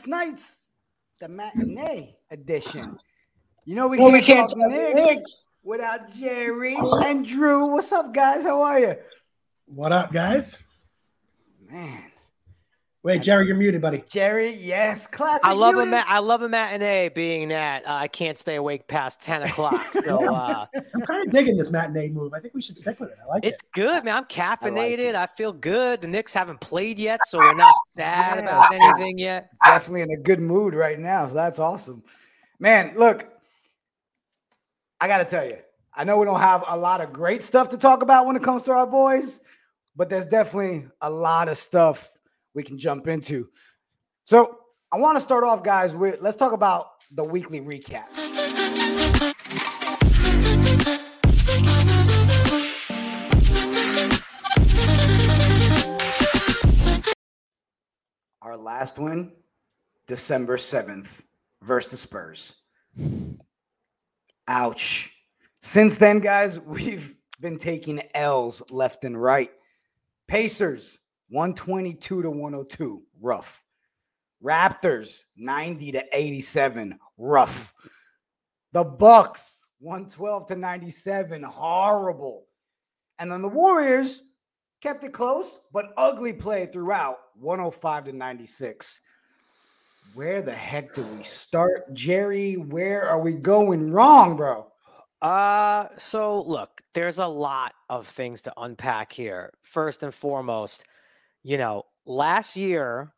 Knicks Knights, the matinee edition. You know we Well, can't, we can't talk talk Knicks, Knicks. without Jerry and Drew. What's up, guys? How are you? What up, guys? Man, Wait, Jerry, you're muted, buddy. Jerry, yes, classic. I love a unit. ma- I love a matinee being that uh, I can't stay awake past ten o'clock. So uh, I'm kind of digging this matinee move. I think we should stick with it. I like it's it. good, man. I'm caffeinated. I, it. feel good. The Knicks haven't played yet, so we're not sad about anything yet. Definitely in a good mood right now. So that's awesome. Man, look, I got to tell you, I know we don't have a lot of great stuff to talk about when it comes to our boys, but there's definitely a lot of stuff we can jump into. So I want to start off, guys, with let's talk about the weekly recap. Our last win, December 7th, versus the Spurs. Ouch. Since then, guys, we've been taking L's left and right. Pacers, 122 to 102, rough. Raptors, 90 to 87, rough. The Bucks, 112 to 97, horrible. And then the Warriors kept it close, but ugly play throughout, 105 to 96. Where the heck do we start, Jerry? Where are we going wrong, bro? Uh, so look, there's a lot of things to unpack here. First and foremost, you know, last year,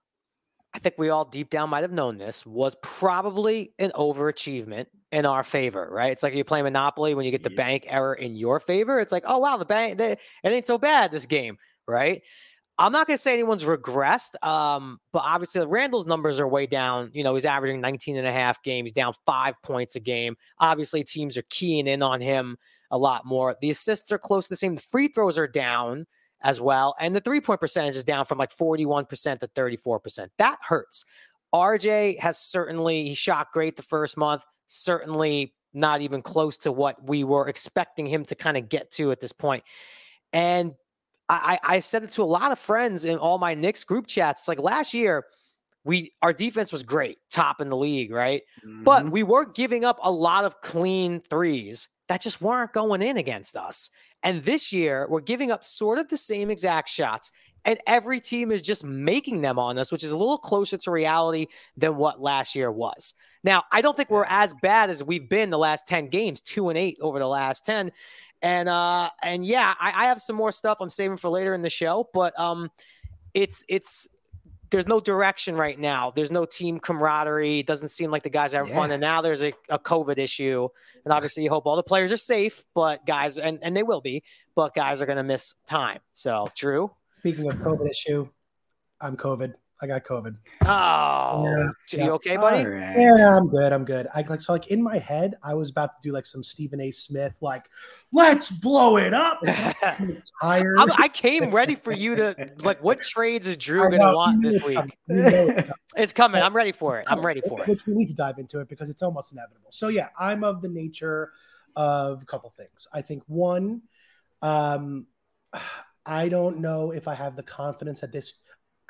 I think we all deep down might have known this was probably an overachievement in our favor, right? It's like you play Monopoly when you get the Yeah. bank error in your favor. It's like, oh wow, the bank they, it ain't so bad this game, right? I'm not going to say anyone's regressed, um, but obviously Randle's numbers are way down. You know, he's averaging 19 and a half games, down five points a game. Obviously, teams are keying in on him a lot more. The assists are close to the same. The free throws are down as well. And the three point percentage is down from like 41% to 34%. That hurts. RJ has certainly, he shot great the first month, certainly not even close to what we were expecting him to kind of get to at this point. And I, I said it to a lot of friends in all my Knicks group chats. Like last year, we our defense was great, top in the league, right? But Mhm. we were giving up a lot of clean threes that just weren't going in against us. And this year, we're giving up sort of the same exact shots, and every team is just making them on us, which is a little closer to reality than what last year was. Now, I don't think we're as bad as we've been the last 10 games, two and eight over the last 10. And uh, and yeah, I, I have some more stuff I'm saving for later in the show, but um it's it's there's no direction right now. There's no team camaraderie. It doesn't seem like the guys are having fun. And now there's a, a COVID issue. And obviously you hope all the players are safe, but guys, and, and they will be, but guys are going to miss time. So, Drew. Speaking of COVID issue, I'm COVID. I got COVID. Oh, Yeah, you yeah. okay, buddy? All right. Yeah, I'm good. I'm good. I like so like in my head, I was about to do like some Stephen A. Smith, like, let's blow it up. I'm tired. I'm, I came ready for you to like. What trades is Drew going to want this it's week? coming. You know it's coming. It's coming. I'm ready for it. I'm ready for it. Which we need to dive into it because it's almost inevitable. So yeah, I'm of the nature of a couple things. I think one, um, I don't know if I have the confidence that this.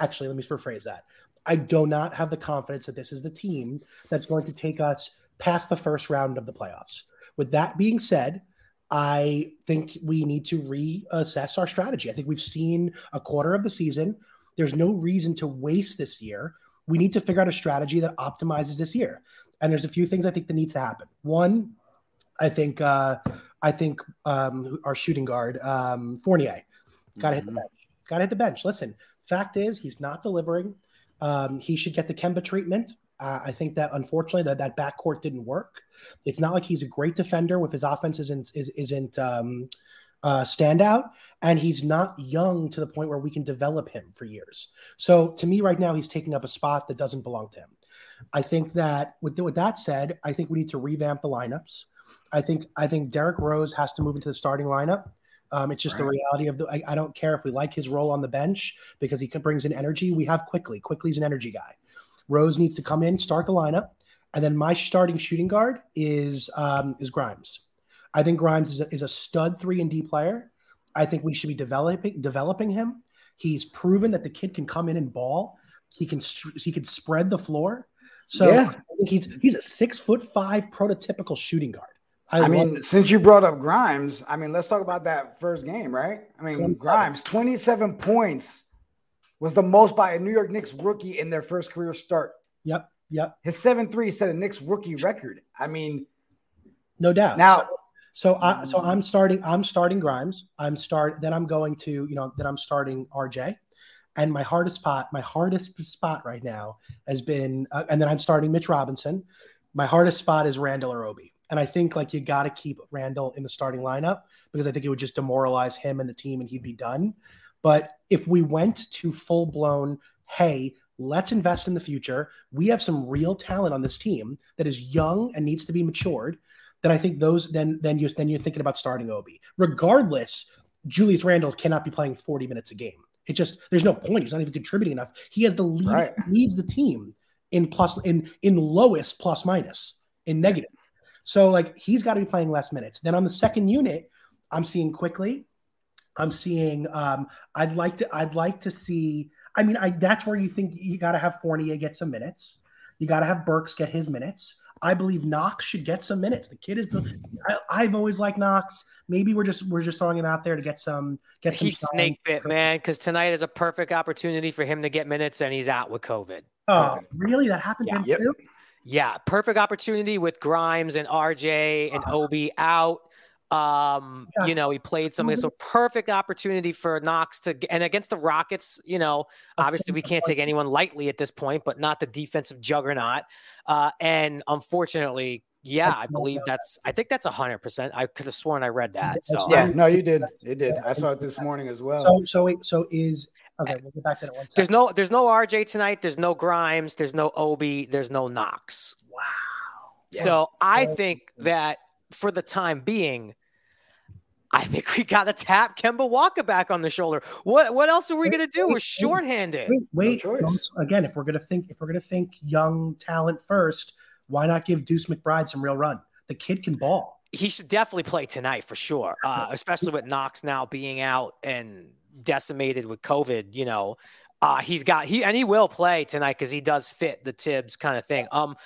Actually, let me rephrase that. I do not have the confidence that this is the team that's going to take us past the first round of the playoffs. With that being said, I think we need to reassess our strategy. I think we've seen a quarter of the season. There's no reason to waste this year. We need to figure out a strategy that optimizes this year. And there's a few things I think that needs to happen. One, I think uh, I think um, our shooting guard um, Fournier got to hit the Mhm. bench. Got to hit the bench. Listen, fact is he's not delivering. Um, he should get the Kemba treatment. Uh, I think that unfortunately that that backcourt didn't work. It's not like he's a great defender with his offense isn't is, isn't um, uh, standout, and he's not young to the point where we can develop him for years. So to me, right now, he's taking up a spot that doesn't belong to him. I think that with with that said, I think we need to revamp the lineups. I think I think Derrick Rose has to move into the starting lineup. Um, it's just the reality of the. I, I don't care if we like his role on the bench because he brings in energy. We have Quickley. Quickley's an energy guy. Rose needs to come in, start the lineup, and then my starting shooting guard is um, is Grimes. I think Grimes is a, is a stud three and D player. I think we should be developing developing him. He's proven that the kid can come in and ball. He can he can spread the floor. So Yeah. I think he's he's a six foot five prototypical shooting guard. I, love mean, it. since you brought up Grimes, I mean, let's talk about that first game, right? I mean, 27. Grimes, 27 points was the most by a New York Knicks rookie in their first career start. yep, yep, His 7 3 set a Knicks rookie record. I mean, no doubt. now, So I so I'm starting I'm starting Grimes. I'm start then I'm going to, you know, then I'm starting RJ. And my hardest spot, my hardest spot right now has been uh, and then I'm starting Mitch Robinson. My hardest spot is Randle or Obi. And I think like you got to keep Randle in the starting lineup because I think it would just demoralize him and the team and he'd be done. But if we went to full blown, hey, let's invest in the future. We have some real talent on this team that is young and needs to be matured then I think those then then you then you're thinking about starting Obi. Regardless, Julius Randle cannot be playing 40 minutes a game. It just there's no point. He's not even contributing enough. He has the lead Right. leads the team in plus in in lowest plus minus in negative. So like he's got to be playing less minutes. Then on the second unit, I'm seeing Quickley. I'm seeing. Um, I'd like to. I'd like to see. I mean, I that's where you think you got to have Fournier get some minutes. You got to have Burks get his minutes. I believe Knox should get some minutes. The kid is. I, I've always liked Knox. Maybe we're just we're just throwing him out there to get some get some. He's shine. snake bit, man, because tonight is a perfect opportunity for him to get minutes, and he's out with COVID. Oh, really? That happened to him Yep. too? Yeah, perfect opportunity with Grimes and RJ and Obi out. Um, Yeah. you know, he played something. So perfect opportunity for Knox to and against the Rockets, you know, obviously we can't take anyone lightly at this point, but not the defensive juggernaut. Uh, and unfortunately, yeah, I don't believe know that's I think that's a hundred percent. I could have sworn I read that. So yeah, no, you did. You did. I saw it this morning as well. So so wait. So is okay. We'll get back to that one. there's second. no there's no RJ tonight, there's no Grimes, there's no Obi, there's no Knox. wow. So I think that for the time being, I think we got to tap Kemba Walker back on the shoulder. What what else are we Wait, gonna do? wait, We're shorthanded. Wait, wait. choice. don't- again, if we're gonna think if we're gonna think young talent first, why not give Deuce McBride some real run? The kid can ball. He should definitely play tonight for sure. Uh, especially with Knox now being out and decimated with COVID. You know, uh, he's got he and he will play tonight because he does fit the Thibs kind of thing. Um.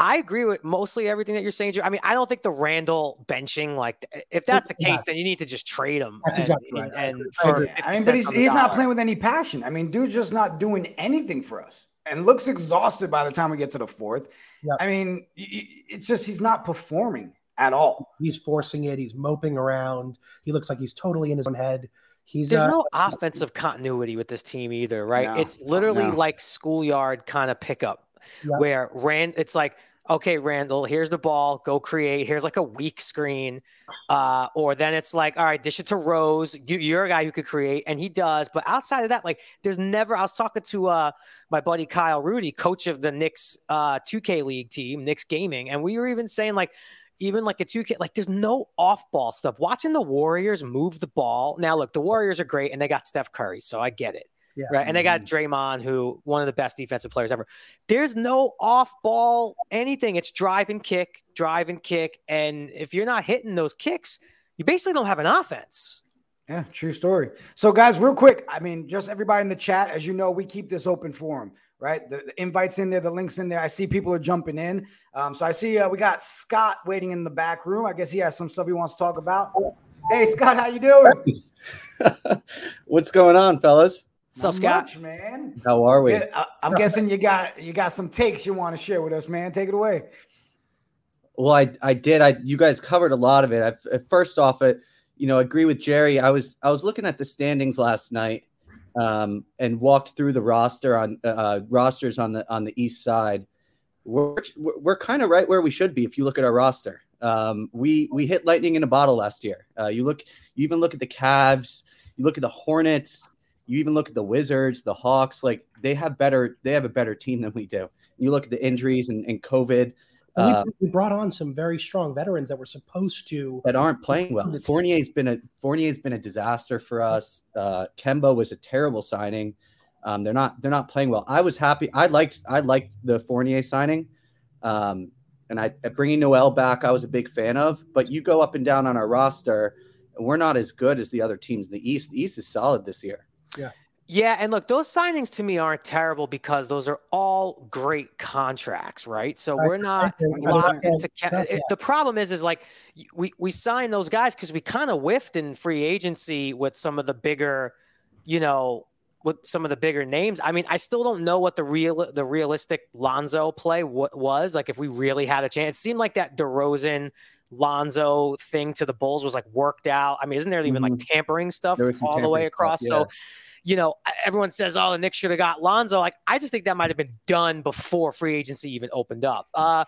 I agree with mostly everything that you're saying. Drew. I mean, I don't think the Randle benching, like, if that's the Yeah. case, then you need to just trade him. That's and, exactly right. I And. I for agree. 50 I mean, but he's, he's not playing with any passion. I mean, dude's just not doing anything for us and looks exhausted by the time we get to the fourth. Yep. I mean, y- y- it's just he's not performing at all. He's forcing it. He's moping around. He looks like he's totally in his own head. He's There's uh, no offensive continuity with this team either, right? No, it's literally no. like schoolyard kind of pickup Yeah. where Rand it's like, okay, Randle, here's the ball, go create. Here's like a weak screen. Uh, or then it's like, all right, dish it to Rose. You, you're a guy who could create, and he does. But outside of that, like there's never I was talking to uh my buddy Kyle Rudy, coach of the Knicks uh 2K league team, Knicks Gaming, and we were even saying like even like a 2K, like there's no off ball stuff. Watching the Warriors move the ball. Now, look, the Warriors are great and they got Steph Curry, so I get it. Yeah. Right. And they got mm-hmm. Draymond, who one of the best defensive players ever. There's no off ball anything. It's drive and kick, drive and kick. And if you're not hitting those kicks, you basically don't have an offense. Yeah, true story. So, guys, real quick, I mean, just everybody in the chat, as you know, we keep this open forum, right? The, the invites in there, the links in there. I see people are jumping in. Um, so I see uh, we got Scott waiting in the back room. I guess he has some stuff he wants to talk about. Hey, Scott, how you doing? What's going on, fellas? What's up, Scott? much, man. How are we? I, I'm guessing you got you got some takes you want to share with us, man. Take it away. Well, I I did. I you guys covered a lot of it. I, first off, I, you know, agree with Jerry. I was I was looking at the standings last night, um, and walked through the roster on uh, rosters on the on the east side. We're we're, kind of right where we should be if you look at our roster. Um, we we hit lightning in a bottle last year. Uh, you look, you even look at the Cavs. You look at the Hornets. You even look at the Wizards, the Hawks. Like they have better, they have a better team than we do. You look at the injuries and, and COVID. And Uh, we, we brought on some very strong veterans that were supposed to. that aren't playing well. Fournier's been a Fournier's been a disaster for us. Uh, Kemba was a terrible signing. Um, they're not they're not playing well. I was happy. I liked I liked the Fournier signing, um, and I bringing Noel back. I was a big fan of. But you go up and down on our roster, and we're not as good as the other teams in the East. The East is solid this year. Yeah, and look, those signings to me aren't terrible because those are all great contracts, right? So we're not locked into. The problem is, is like we we sign those guys because we kind of whiffed in free agency with some of the bigger, you know, with some of the bigger names. I mean, I still don't know what the real the realistic Lonzo play wa- was like. If we really had a chance, it seemed like that DeRozan. Lonzo thing to the Bulls was like worked out. I mean, isn't there even like tampering stuff Mm-hmm. There was some all the way tampering stuff, across? yeah. So you know, everyone says, "Oh, the Knicks should have got Lonzo." Like, I just think that might have been done before free agency even opened up. Uh,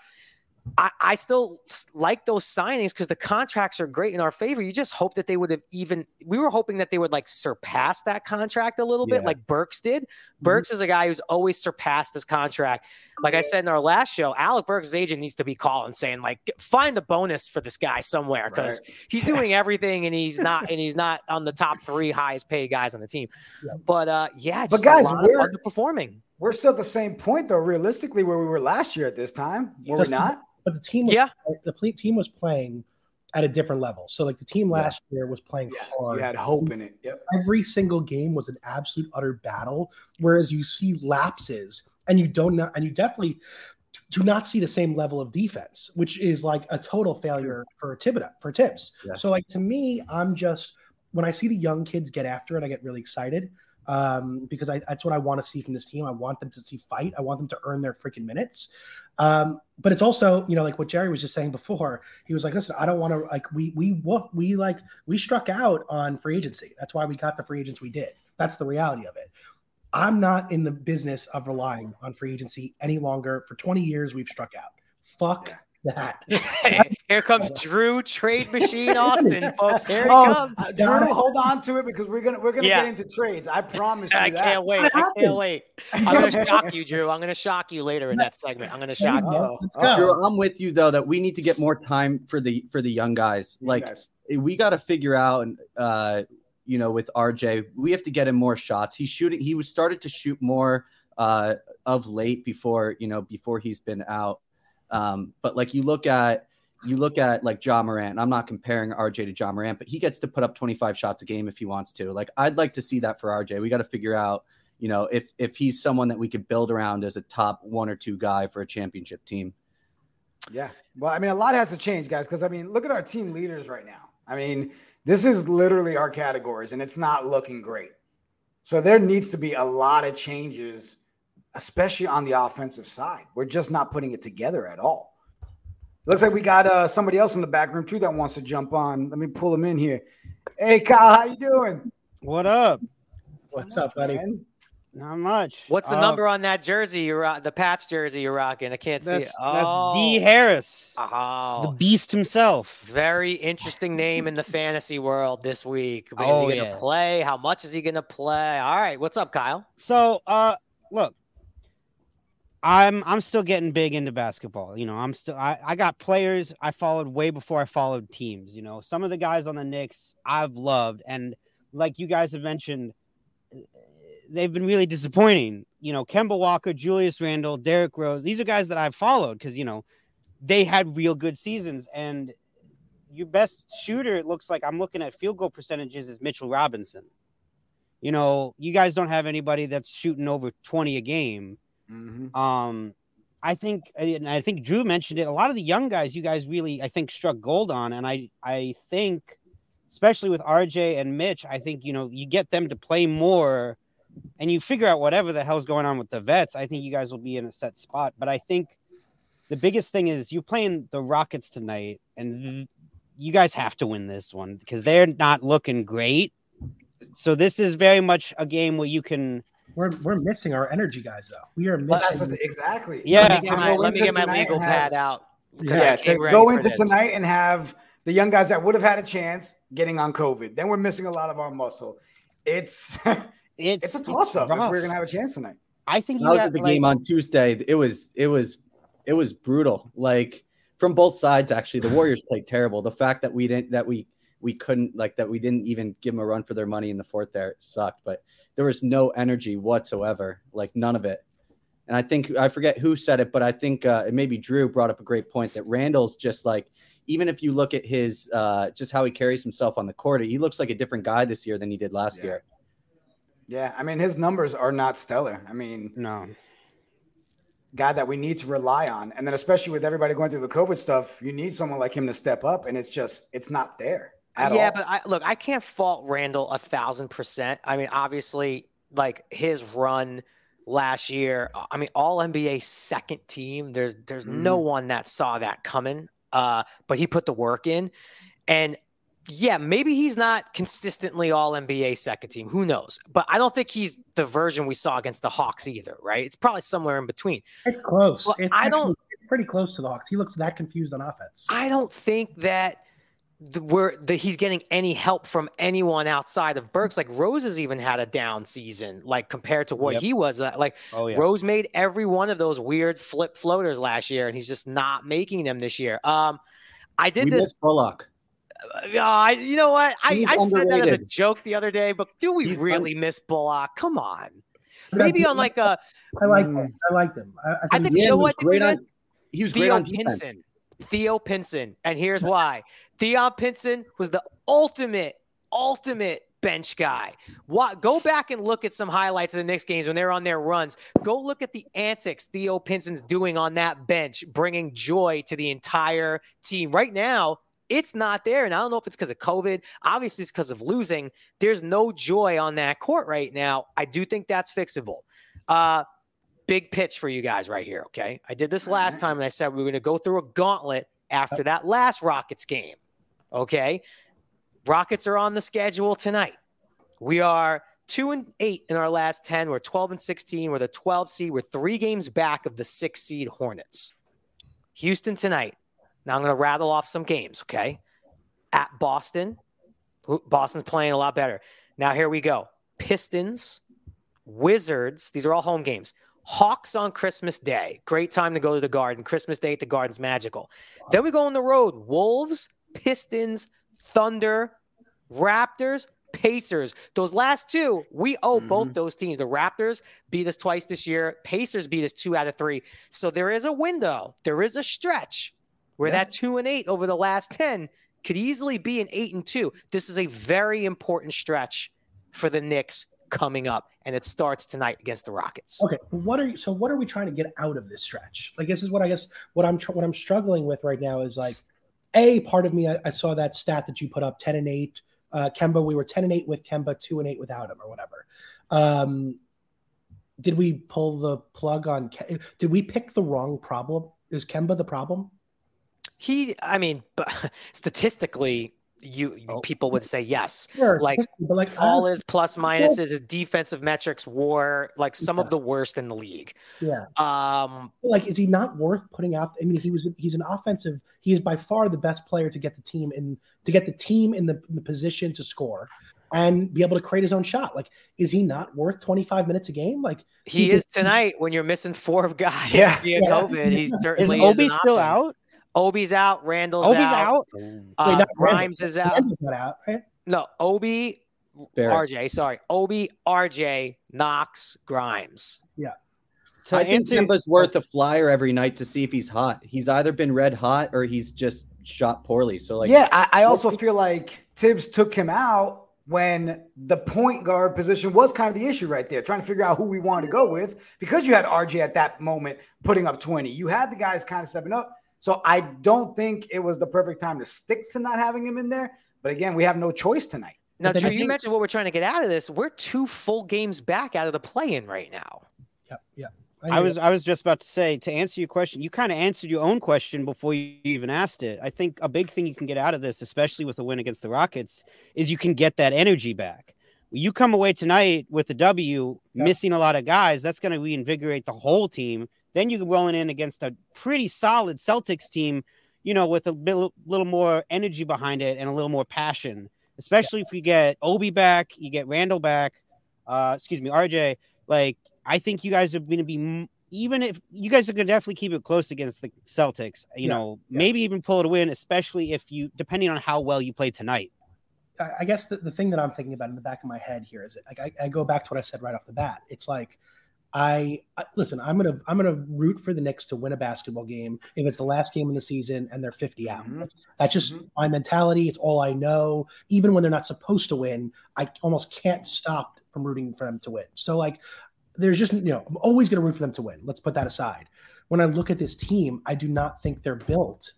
I, I still like those signings because the contracts are great in our favor. You just hope that they would have even. We were hoping that they would like surpass that contract a little bit, like Burks did. Burks is a guy who's always surpassed his contract. Like I said in our last show, Alec Burks' agent needs to be calling saying like, find the bonus for this guy somewhere because he's doing everything and he's not and he's not on the top three highest paid guys on the team. Yeah. But uh, yeah, But guys, a lot we're- of underperforming. We're still at the same point though, realistically, where we were last year at this time. Were we Just- not? But the team was Yeah. the team was playing at a different level. So like the team Yeah. last year was playing Yeah, hard. you had hope in it. Yep. Every single game was an absolute utter battle. Whereas you see lapses and you don't know, and you definitely do not see the same level of defense, which is like a total failure for Thibodeau, for Thibs. Yeah. So like to me, I'm just when I see the young kids get after it, I get really excited um, because I, that's what I want to see from this team. I want them to see fight. I want them to earn their freaking minutes. Um, but it's also, you know, like what Jerry was just saying before. He was like, "Listen, I don't want to like we we we like we struck out on free agency. That's why we got the free agents we did. That's the reality of it. I'm not in the business of relying on free agency any longer. For 20 years, we've struck out. Fuck that. Here comes Drew Trade Machine Austin, folks. Here he Oh, comes. uh, Drew, hold on to it because we're gonna we're gonna Yeah. get into trades. I promise you I that. can't wait. I can't wait. I'm gonna shock you, Drew. I'm gonna shock you later in that segment. I'm gonna shock you. Uh-oh. Let's go. Drew, I'm with you though that we need to get more time for the for the young guys. Like guys. we got to figure out and uh you know with RJ we have to get him more shots he's shooting he was started to shoot more uh of late before you know before he's been out um but like you look at you look at like Ja Morant I'm not comparing RJ to Ja Morant but he gets to put up 25 shots a game if he wants to like I'd like to see that for RJ we got to figure out you know if if he's someone that we could build around as a top one or two guy for a championship team Yeah. Well, I mean, a lot has to change, guys, because I mean, look at our team leaders right now. I mean, this is literally our categories, and it's not looking great. So there needs to be a lot of changes, especially on the offensive side. We're just not putting it together at all. Looks like we got uh, somebody else in the back room too that wants to jump on. Let me pull him in here. Hey, Kyle, how you doing? What up? What's up, buddy? Man? Not much. What's the Uh, number on that jersey you're ro- the Pats jersey you're rocking? I can't see That's, it. that's Oh, D. Harris, oh. the Beast himself. very interesting name in the fantasy world this week. Is Oh, he gonna yeah. play? How much is he gonna play? All right, what's up, Kyle? So, uh, look, I'm I'm still getting big into basketball. You know, I'm still I, I got players I followed way before I followed teams. You know, some of the guys on the Knicks I've loved, and like you guys have mentioned, eh, they've been really disappointing. You know, Kemba Walker, Julius Randle, Derrick Rose. These are guys that I've followed because you know they had real good seasons. And your best shooter, it looks like I'm looking at field goal percentages, is Mitchell Robinson. You know, you guys don't have anybody that's shooting over 20 a game. Mhm. Um, I think, and I think Drew mentioned it. A lot of the young guys, you guys really, I think, struck gold on, and I, I think, especially with RJ and Mitch, I think you know you get them to play more, and you figure out whatever the hell's going on with the vets. I think you guys will be in a set spot. But I think the biggest thing is you're playing the Rockets tonight, and you guys have to win this one because they're not looking great. So this is very much a game where you can We're we're missing our energy guys though. We are Well, that's missing. the- exactly. Yeah. Let Let me me get my, go let me into get my tonight legal and pad have- out. 'cause Yeah, Yeah, to go into this. tonight and have the young guys that would have had a chance getting on COVID. Then we're missing a lot of our muscle. It's it's it's a toss up if we're gonna have a chance tonight. I think you I was at the like- game on Tuesday. It was it was it was brutal. Like from both sides, actually, the Warriors played terrible. The fact that we didn't that we we couldn't like that we didn't even give them a run for their money in the fourth there it sucked. But there was no energy whatsoever, like none of it. And I think I forget who said it, but I think uh, it maybe Drew brought up a great point that Randle's just like even if you look at his uh, just how he carries himself on the court, he looks like a different guy this year than he did last Yeah. year. Yeah, I mean his numbers are not stellar. I mean, No. guy that we need to rely on, and then especially with everybody going through the COVID stuff, you need someone like him to step up, and it's just it's not there. At yeah, all. but I, look, I can't fault Randle a thousand percent. I mean, obviously, like his run last year. I mean, All NBA second team. There's there's no Mm-hmm. one that saw that coming. Uh, but he put the work in, and yeah, maybe he's not consistently All NBA second team. Who knows? But I don't think he's the version we saw against the Hawks either. Right? It's probably somewhere in between. It's close. Well, it's I actually- don't- it's pretty close to the Hawks. He looks that confused on offense. I don't think that the, we're, he's getting any help from anyone outside of Burks. Like Rose has even had a down season, like compared to what Yep. he was. Uh, Like Oh yeah. Rose made every one of those weird flip floaters last year, and he's just not making them this year. Um, I did we this. Bullock. Uh, I, you know what? I, I said that as a joke the other day, but do we He's un- really miss Bullock? Come on. Maybe on like a I like Mm. I like them. I, I think Yeah, you know what? great we on- He was great Theo on defense. Pinson. Theo Pinson. And here's why. Theo Pinson was the ultimate, ultimate bench guy. What go back and look at some highlights of the Knicks games when they're on their runs. Go look at the antics Theo Pinson's doing on that bench, bringing joy to the entire team. Right now, it's not there. And I don't know if it's because of COVID. Obviously, it's because of losing. There's no joy on that court right now. I do think that's fixable. Uh, big pitch for you guys right here. Okay. I did this last time and I said we were going to go through a gauntlet after that last Rockets game. Okay. Rockets are on the schedule tonight. We are two and eight in our last 10. We're 12 and 16. We're the 12 seed. We're three games back of the six seed Hornets. Houston tonight. Now I'm going to rattle off some games. Okay. At Boston. Boston's playing a lot better. Now here we go. Pistons, Wizards. These are all home games. Hawks on Christmas Day. Great time to go to the Garden. Christmas Day at the Garden's magical. Then we go on the road. Wolves, Pistons, Thunder, Raptors, Pacers. Those last two, we owe mm-hmm. both those teams. The Raptors beat us twice this year. Pacers beat us two out of three. So there is a window. There is a stretch where Yeah. that two and eight over the last 10 could easily be an eight and two. This is a very important stretch for the Knicks coming up, and it starts tonight against the Rockets. Okay, what are you? So what are we trying to get out of this stretch? Like this is what I guess what I'm what I'm struggling with right now is like, a part of me I, I saw that stat that you put up ten and eight. Uh, Kemba, we were ten and eight with Kemba, two and eight without him, or whatever. Um, did we pull the plug on? Ke- Did we pick the wrong problem? Is Kemba the problem? He, I mean, statistically, you, you Oh. people would say yes. Sure, Like, but like All honestly, his plus minuses, his defensive metrics were like some of the worst in the league. yeah. Um, like is he not worth putting out i mean he was he's an offensive he is by far the best player to get the team in to get the team in the, in the position to score and be able to create his own shot like is he not worth 25 minutes a game like he He is did- tonight when you're missing four guys Yeah. via Yeah. COVID. He Is certainly Obi an still option. out? Obi's out. Randle's Obi's out. out. Uh, Wait, not Randle. Grimes is out. Randle's not out right No, Obi, Barrett. RJ. Sorry, Obi, RJ, Knox, Grimes. To I think answer, Kemba's worth a flyer every night to see if he's hot. He's either been red hot or he's just shot poorly. So like, yeah, I, I also feel like Thibs took him out when the point guard position was kind of the issue right there, trying to figure out who we wanted to go with because you had RJ at that moment putting up 20. You had the guys kind of stepping up. So I don't think it was the perfect time to stick to not having him in there. But again, we have no choice tonight. Now, But Drew, I you mentioned what we're trying to get out of this. We're two full games back out of the play-in right now. yeah yeah I was I was just about to say to answer your question. You kind of answered your own question before you even asked it. I think a big thing you can get out of this, especially with the win against the Rockets, is you can get that energy back. You come away tonight with a W, Yeah. missing a lot of guys. That's going to reinvigorate the whole team. Then you're rolling in against a pretty solid Celtics team, you know, with a bit, little more energy behind it and a little more passion. Especially if you get Obi back, you get Randle back. Uh, excuse me, RJ. Like I think you guys are going to be even if you guys are going to definitely keep it close against the Celtics. You Yeah, know, yeah. maybe even pull it a win, especially if you depending on how well you play tonight. I I guess the, the thing that I'm thinking about in the back of my head here is like I, I go back to what I said right off the bat. It's like I, I listen. I'm gonna I'm gonna root for the Knicks to win a basketball game if it's the last game of the season and they're 50 out. Mhm. That's just Mhm. my mentality. It's all I know. Even when they're not supposed to win, I almost can't stop from rooting for them to win. So like, there's just you know, I'm always to root for them to win. Let's put that aside. When I look at this team, I do not think they're built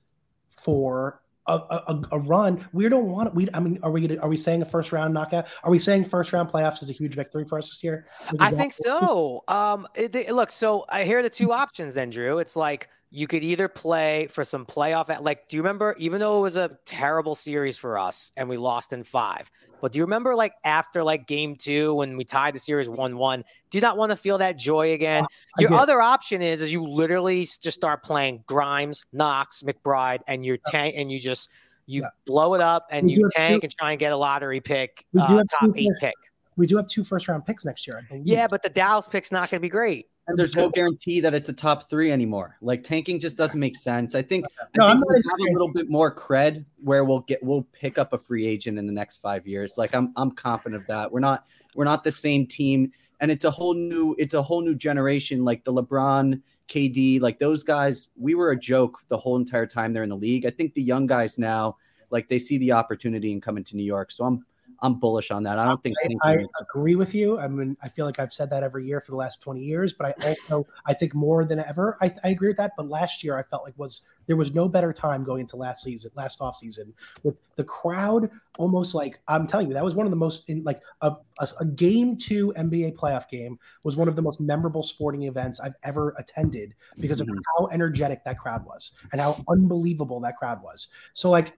for a, a, a run. We don't want We, I mean, are we are we saying a first round knockout? Are we saying first round playoffs is a huge victory for us this year? I think so. Um, it, it, look, so I hear the two options, then, Drew. It's like you could either play for some playoff. at Like, do you remember? Even though it was a terrible series for us and we lost in five, but do you remember like after like game two when we tied the series one one? Do you not want to feel that joy again? Your other option is is you literally just start playing Grimes, Knox, McBride, and you tank and you just you yeah. blow it up and we you tank two, and try and get a lottery pick, uh, top eight first, pick. We do have two first round picks next year, Yeah, but the Dallas pick's not going to be great. And there's no guarantee that it's a top three anymore. Like tanking just doesn't make sense. I think, no, I think we'll have a little bit more cred where we'll get we'll pick up a free agent in the next five years. Like I'm I'm confident of that. We're not we're not the same team, and it's a whole new it's a whole new generation. Like the LeBron, KD, like those guys, we were a joke the whole entire time they're in the league. I think the young guys now, like they see the opportunity and coming to New York. So I'm I'm bullish on that. I don't think I, I agree with you. I mean, I feel like I've said that every year for the last 20 years, but I also I think more than ever, I, I agree with that. But last year I felt like was there was no better time going into last season, last off season with the crowd almost like I'm telling you, that was one of the most in like a, a, a game two NBA playoff game was one of the most memorable sporting events I've ever attended because mm-hmm. of how energetic that crowd was and how unbelievable that crowd was. So like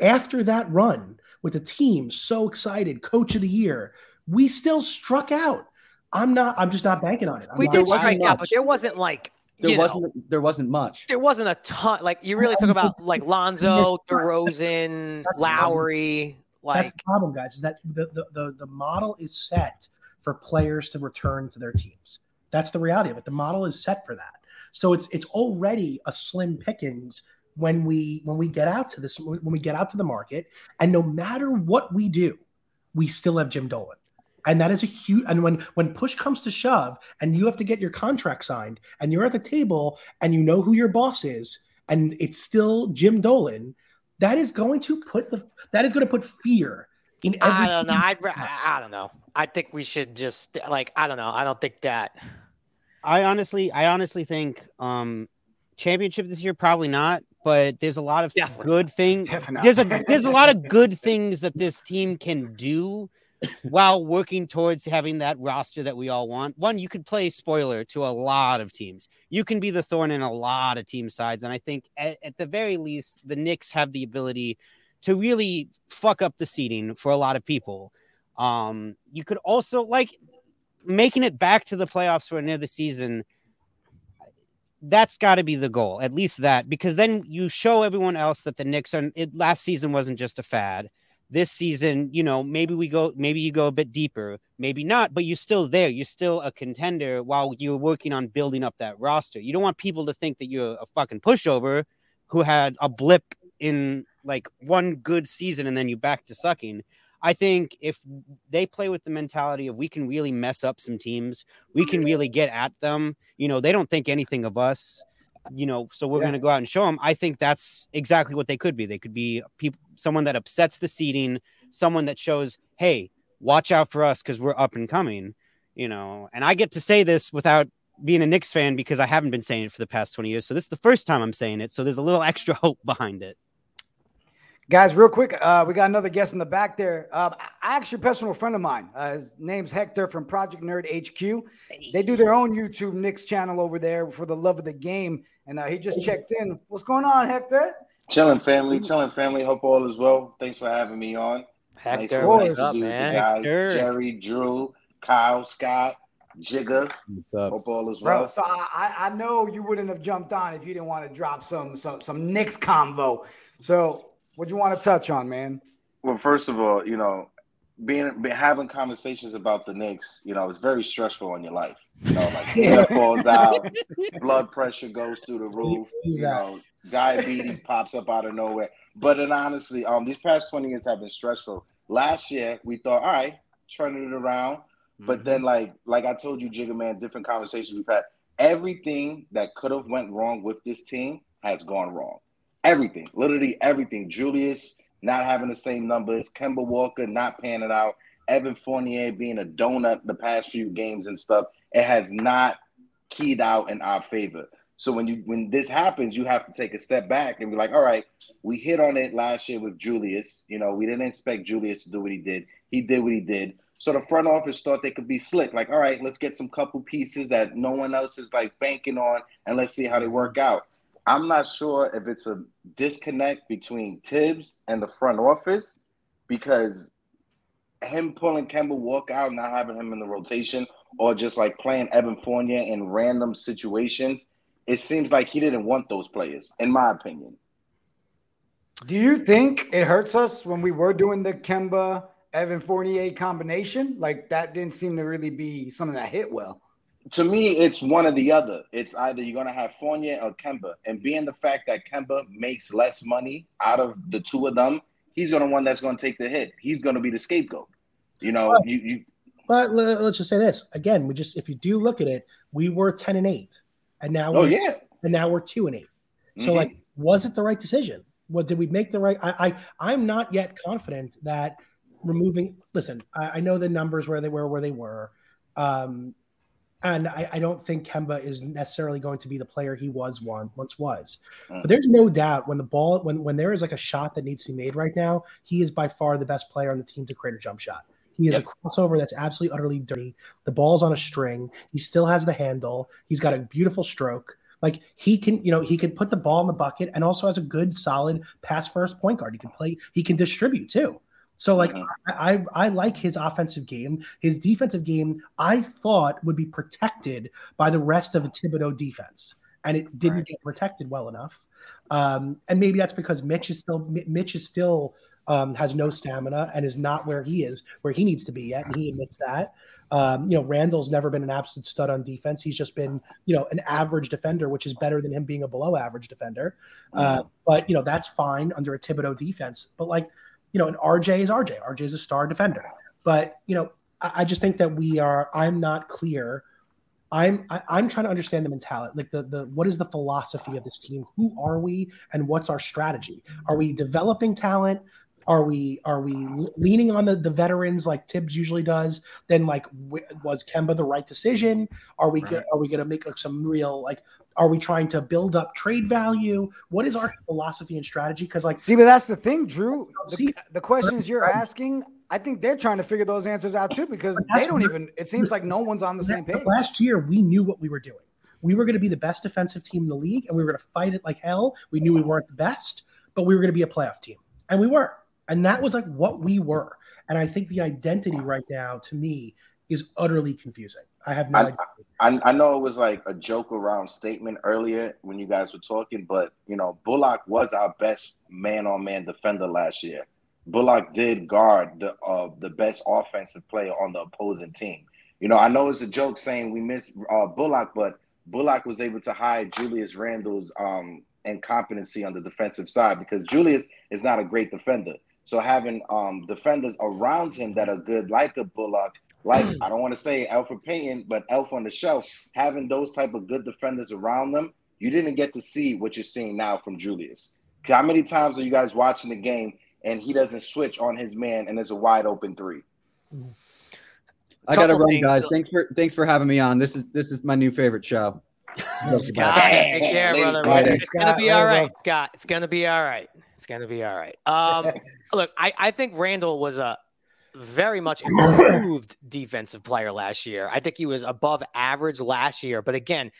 after that run with the team so excited, coach of the year, we still struck out. I'm not. I'm just not banking on it. I'm we did strike out, but there wasn't like there wasn't know, there wasn't much. There wasn't a ton. Like you really talk about like Lonzo, DeRozan, Lowry. Like that's the problem, guys. Is that the, the the the model is set for players to return to their teams. That's the reality of it. The model is set for that. So it's it's already a slim pickings when we when we get out to this when we get out to the market and no matter what we do we still have jim dolan. And that is a huge and when when push comes to shove and you have to get your contract signed and you're at the table and you know who your boss is and it's still jim dolan that is going to put the that is going to put fear in every i don't know. i i don't know. I think we should just like i don't know. I don't think that. I honestly i honestly think um championship this year probably not but there's a lot of Definitely good things. There's a there's a lot of good things that this team can do while working towards having that roster that we all want. One, you could play spoiler to a lot of teams. You can be the thorn in a lot of team sides, and I think at, at the very least, the Knicks have the ability to really fuck up the seating for a lot of people. Um, you could also like making it back to the playoffs for another season that's got to be the goal, at least that, because then you show everyone else that the Knicks are. It, last season wasn't just a fad. This season, you know, maybe we go, maybe you go a bit deeper, maybe not, but you're still there. You're still a contender while you're working on building up that roster. You don't want people to think that you're a fucking pushover who had a blip in like one good season and then you back to sucking. I think if they play with the mentality of we can really mess up some teams, we can mm-hmm. really get at them. You know, they don't think anything of us. You know, so we're yeah. going to go out and show them. I think that's exactly what they could be. They could be people, someone that upsets the seating, someone that shows, hey, watch out for us because we're up and coming. You know, and I get to say this without being a Knicks fan because I haven't been saying it for the past 20 years. So this is the first time I'm saying it. So there's a little extra hope behind it. Guys, real quick, uh, we got another guest in the back there. Uh, actually, a personal friend of mine. Uh, his name's Hector from Project Nerd HQ. They do their own YouTube Knicks channel over there for the love of the game. And uh, he just checked in. What's going on, Hector? Chilling, family. Chilling, family. Hope all is well. Thanks for having me on. Hector, nice what's up, man? Guys, Jerry, Drew, Kyle, Scott, Jigga. Hope all is well. Bro, so I, I know you wouldn't have jumped on if you didn't want to drop some some some Knicks convo. So what do you want to touch on, man? Well, first of all, you know, being, having conversations about the Knicks, you know, it's very stressful on your life. You know, like hair falls out, blood pressure goes through the roof. You know, diabetes pops up out of nowhere. But then honestly, um, these past twenty years have been stressful. Last year, we thought, all right, turning it around. But then, mm-hmm. like, like I told you, Jigga Man, different conversations we've had. Everything that could have went wrong with this team has gone wrong everything, literally everything. Julius not having the same numbers, Kemba Walker not panning out, Evan Fournier being a donut the past few games and stuff, it has not keyed out in our favor. So when you when this happens, you have to take a step back and be like, all right, we hit on it last year with Julius. You know, we didn't expect Julius to do what he did. He did what he did. So the front office thought they could be slick. Like, all right, let's get some couple pieces that no one else is like banking on, and let's see how they work out. I'm not sure if it's a disconnect between Thibs and the front office because him pulling Kemba Walker out, not having him in the rotation, or just like playing Evan Fournier in random situations, it seems like he didn't want those players, in my opinion. Do you think it hurts us when we were doing the Kemba Evan Fournier combination? Like that didn't seem to really be something that hit well. To me, it's one or the other. It's either you're gonna have Fournier or Kemba, and being the fact that Kemba makes less money out of the two of them, he's gonna one that's gonna take the hit. He's gonna be the scapegoat. You know, But- you, you But let's just say this again. We just if you do look at it, we were ten and eight, and now oh we're, oh yeah. and now we're two and 8 So Mhm. like, was it the right decision? What did we make the right? I, I I'm not yet confident that removing. Listen, I, I know the numbers where they were where they were, um, and I, I don't think Kemba is necessarily going to be the player he was one once was. Mm. But there's no doubt when the ball when when there is like a shot that needs to be made right now, he is by far the best player on the team to create a jump shot. He is Yep. a crossover that's absolutely utterly dirty. The ball's on a string. He still has the handle. He's got a beautiful stroke. Like he can, you know, he can put the ball in the bucket and also has a good, solid pass first point guard. He can play, he can distribute too. So like Mhm. I, I I like his offensive game. His defensive game, I thought would be protected by the rest of the Thibodeau defense, and it didn't Right. get protected well enough. Um, and maybe that's because Mitch is still Mitch is still um, has no stamina and is not where he is where he needs to be yet, and he admits that. Um, you know, Randle's never been an absolute stud on defense. He's just been, you know, an average defender, which is better than him being a below average defender. Uh, but you know, that's fine under a Thibodeau defense. But like, you know, and RJ is RJ. RJ is a star defender. But you know, I, I just think that we are. I'm not clear. I'm I, I'm trying to understand the mentality, like the the what is the philosophy of this team? Who are we, and what's our strategy? Are we developing talent? Are we are we leaning on the, the veterans like Thibs usually does? Then like w- was Kemba the right decision? Are we Right. go- are we going to make like some real like are we trying to build up trade value? What is our philosophy and strategy? Because like See, but that's the thing, Drew. The, See- the questions you're asking, I think they're trying to figure those answers out too because they don't even. It seems like no one's on the same page. Last year, we knew what we were doing. We were going to be the best defensive team in the league, and we were going to fight it like hell. We knew we weren't the best, but we were going to be a playoff team, and we were. And that was like what we were. And I think the identity right now, to me, is utterly confusing. I have no I- idea. I, I know it was like a joke around statement earlier when you guys were talking, but you know, Bullock was our best man on man defender last year. Bullock did guard the uh, the best offensive player on the opposing team. You know, I know it's a joke saying we miss uh, Bullock, but Bullock was able to hide Julius Randle's um, incompetency on the defensive side because Julius is not a great defender. So having um, defenders around him that are good, like a Bullock, like I don't want to say Alpha Payton, but Elf on the Shelf, having those type of good defenders around them, you didn't get to see what you're seeing now from Julius. How many times are you guys watching the game and he doesn't switch on his man and it's a wide open three? I gotta Couple run, things. guys. Thanks for thanks for having me on. This is this is my new favorite show. Scott, take care, brother. and It's gonna be Scott, all later, right, Scott. It's gonna be all right. It's gonna be all right. Um, look, I, I think Randle was a very much improved defensive player last year. I think he was above average last year, but again,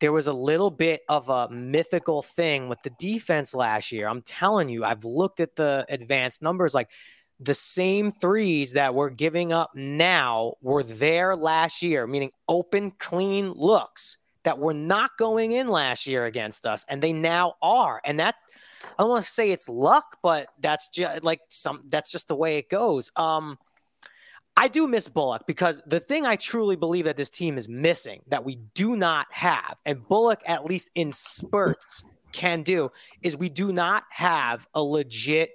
there was a little bit of a mythical thing with the defense last year. I'm telling you, I've looked at the advanced numbers like the same threes that we're giving up now were there last year, meaning open, clean looks that were not going in last year against us, and they now are. And that I don't want to say it's luck, but that's just like some that's just the way it goes. Um I do miss Bullock because the thing I truly believe that this team is missing that we do not have, and Bullock, at least in spurts, can do, is we do not have a legit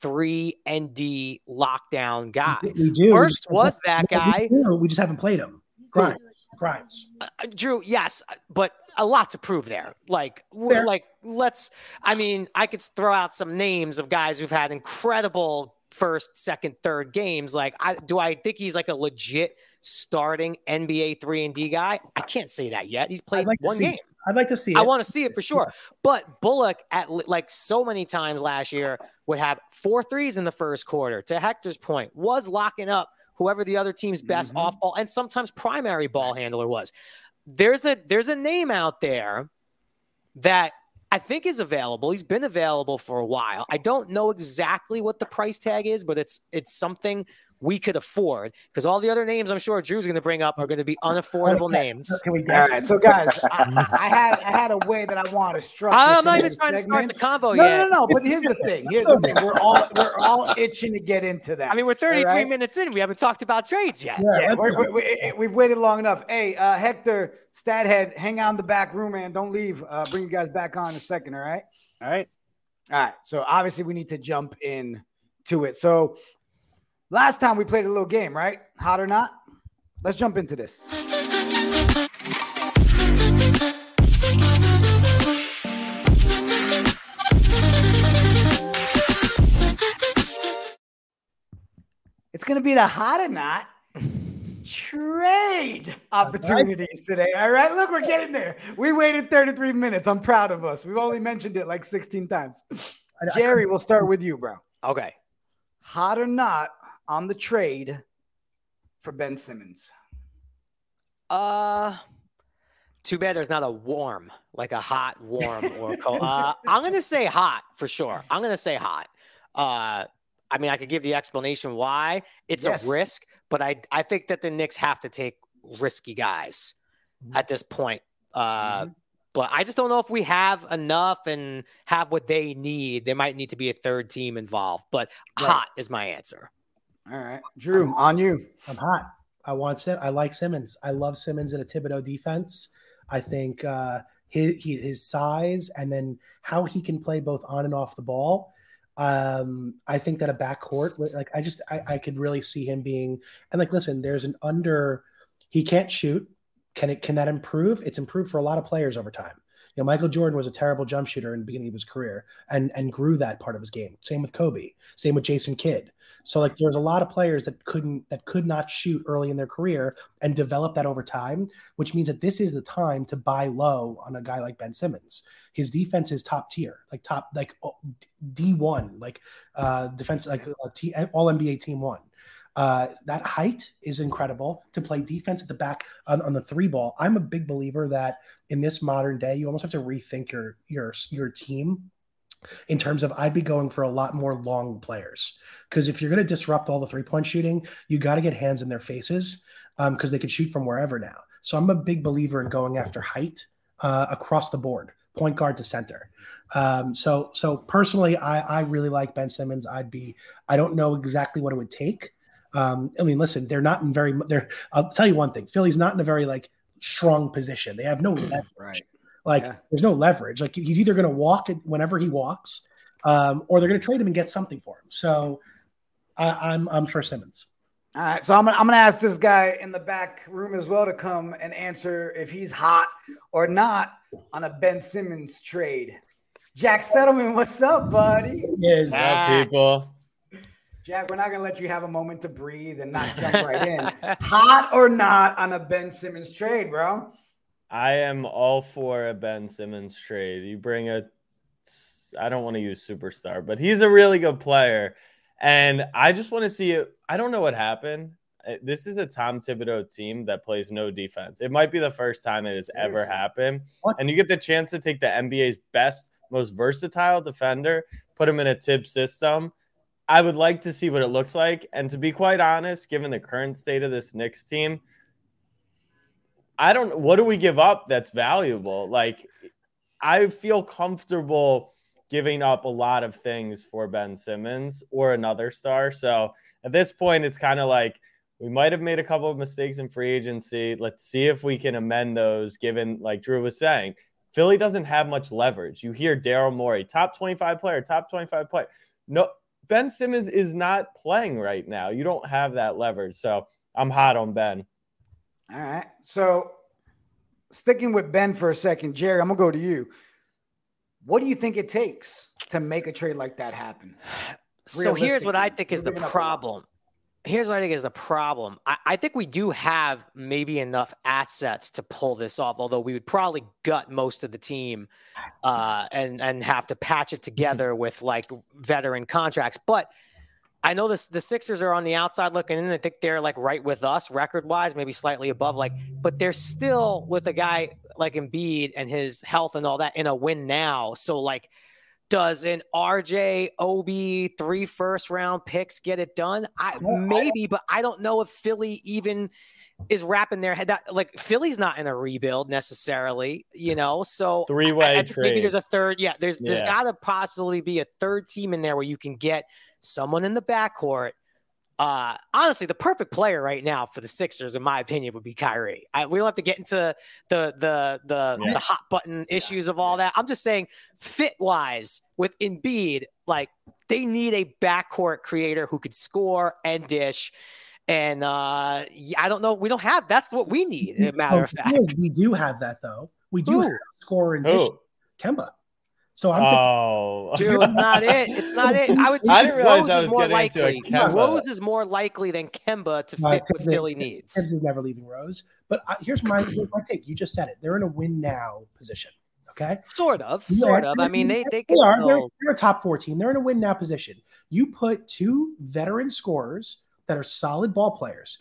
three and D lockdown guy. We do. We Burks was that guy. We. We just haven't played him. Grimes. Grimes. Uh, Drew, yes, but a lot to prove there. Like, we're Fair. like, let's. I mean, I could throw out some names of guys who've had incredible first, second, third games. Like, I do I think he's like a legit starting NBA three and D guy? I can't say that yet. He's played like one game. it. I'd like to see it. I want to see it for sure. But Bullock, at like so many times last year, would have four threes in the first quarter. To Hector's point, was locking up whoever the other team's best Mhm. off ball and sometimes primary ball handler was. There's a there's a name out there that I think is available. He's been available for a while. I don't know exactly what the price tag is, but it's it's something we could afford because all the other names I'm sure Drew's going to bring up are going to be unaffordable Yes. names. Can we All guess? right, so guys, I, I had I had a way that I want to structure. I'm not even these trying to start the segments. convo No, yet. no, no, no. But here's the thing. Here's the thing. We're all we're all itching to get into that. I mean, we're 33 right? minutes in. We haven't talked about trades yet. Yeah, Yeah, let's we're, go. we we, have waited long enough. Hey, uh, Hector, Stathead, hang out in the back room, man. Don't leave. Uh, bring you guys back on in a second. All right. All right. All right. So obviously we need to jump in to it. So last time we played a little game, right? Hot or not? Let's jump into this. It's gonna be the hot or not trade opportunities today. All right. Look, we're getting there. We waited 33 minutes. I'm proud of us. We've only mentioned it like 16 times. Jerry, we'll start with you, bro. Okay. Hot or not on the trade for Ben Simmons? Uh, too bad there's not a warm, like a hot, warm, or cold. Uh, I'm gonna say hot for sure. I'm gonna say hot. Uh, I mean, I could give the explanation why it's Yes. a risk, but I I think that the Knicks have to take risky guys at this point. Uh, but I just don't know if we have enough and have what they need. There might need to be a third team involved, but Right. hot is my answer. All right. Drew, on you. I'm hot. I want Sim. I like Simmons. I love Simmons in a Thibodeau defense. I think uh, his his size and then how he can play both on and off the ball. Um, I think that a backcourt, like I just I, I could really see him being and like listen, there's an under. He can't shoot. Can it? Can that improve? It's improved for a lot of players over time. You know, Michael Jordan was a terrible jump shooter in the beginning of his career, and and grew that part of his game. Same with Kobe. Same with Jason Kidd. So like there's a lot of players that couldn't that could not shoot early in their career and develop that over time, which means that this is the time to buy low on a guy like Ben Simmons. His defense is top tier, like top like D one, like uh defense like a T, all NBA team one. Uh, that height is incredible to play defense at the back on, on the three ball. I'm a big believer that in this modern day, you almost have to rethink your your your team in terms of I'd be going for a lot more long players because if you're going to disrupt all the three point shooting, you got to get hands in their faces because they can shoot from wherever now. So I'm a big believer in going after height uh, across the board, point guard to center. Um, so so personally, I I really like Ben Simmons. I'd be I don't know exactly what it would take. Um, I mean, listen, they're not in very. They're. I'll tell you one thing. Philly's not in a very like strong position. They have no leverage. Right. Like Yeah. there's no leverage. Like he's either going to walk it whenever he walks, um, or they're going to trade him and get something for him. So I, I'm I'm for Simmons. All right. So I'm gonna, I'm gonna ask this guy in the back room as well to come and answer if he's hot or not on a Ben Simmons trade. Jack Settleman, what's up, buddy? Is Ah. Yeah, people. Jack, we're not gonna let you have a moment to breathe and not jump right in. Hot or not on a Ben Simmons trade, bro? I am all for a Ben Simmons trade. You bring a, I don't want to use superstar, but he's a really good player. And I just want to see it. I don't know what happened. Uh, This is a Tom Thibodeau team that plays no defense. It might be the first time it has ever happened. What? And you get the chance to take the NBA's best, most versatile defender, put him in a Thibs system. I would like to see what it looks like. And to be quite honest, given the current state of this Knicks team, I don't what do we give up that's valuable? Like I feel comfortable giving up a lot of things for Ben Simmons or another star. So at this point, it's kind of like we might have made a couple of mistakes in free agency. Let's see if we can amend those, given, like Drew was saying, Philly doesn't have much leverage. You hear Daryl Morey, top 25 player, top 25 player. No, Ben Simmons is not playing right now. You don't have that leverage. So I'm hot on Ben. All right. So sticking with Ben for a second, Jerry, I'm gonna go to you. What do you think it takes to make a trade like that happen? So here's what I think is the giving up a lot. problem. Here's what I think is the problem. I, I think we do have maybe enough assets to pull this off, although we would probably gut most of the team uh, and and have to patch it together with like veteran contracts. But I know this the Sixers are on the outside looking in. I think they're like right with us record wise, maybe slightly above. Like, but they're still with a guy like Embiid and his health and all that in a win now. So like does an RJ Obi three first round picks get it done? I maybe, but I don't know if Philly even is wrapping their head that like Philly's not in a rebuild necessarily, you know. So Three way trade. maybe there's a third. Yeah, there's there's got to possibly be a third team in there where you can get someone in the backcourt. Uh, honestly, the perfect player right now for the Sixers, in my opinion, would be Kyrie. I, we don't have to get into the the the, Yeah. the hot button issues of all that. I'm just saying, fit wise, with Embiid, like they need a backcourt creator who could score and dish. And uh, yeah, I don't know. We don't have. That's what we need. As a matter of fact. we do have that though. We do Who? have a scorer in dish, Who? Kemba. So I'm thinking, Oh, Dude, it's not it. It's not it. I would. I didn't realize Rose I is was more getting into a likely. Kemba. Rose is more likely than Kemba to No, fit what Kemba- Philly needs. Thibs is never leaving Rose. But uh, here's my here's my take. You just said it. They're in a win now position. Okay. Sort of, Yeah, sort of. I mean, they they They can are. They're, still. they're a top four team. They're in a win now position. You put two veteran scorers that are solid ball players,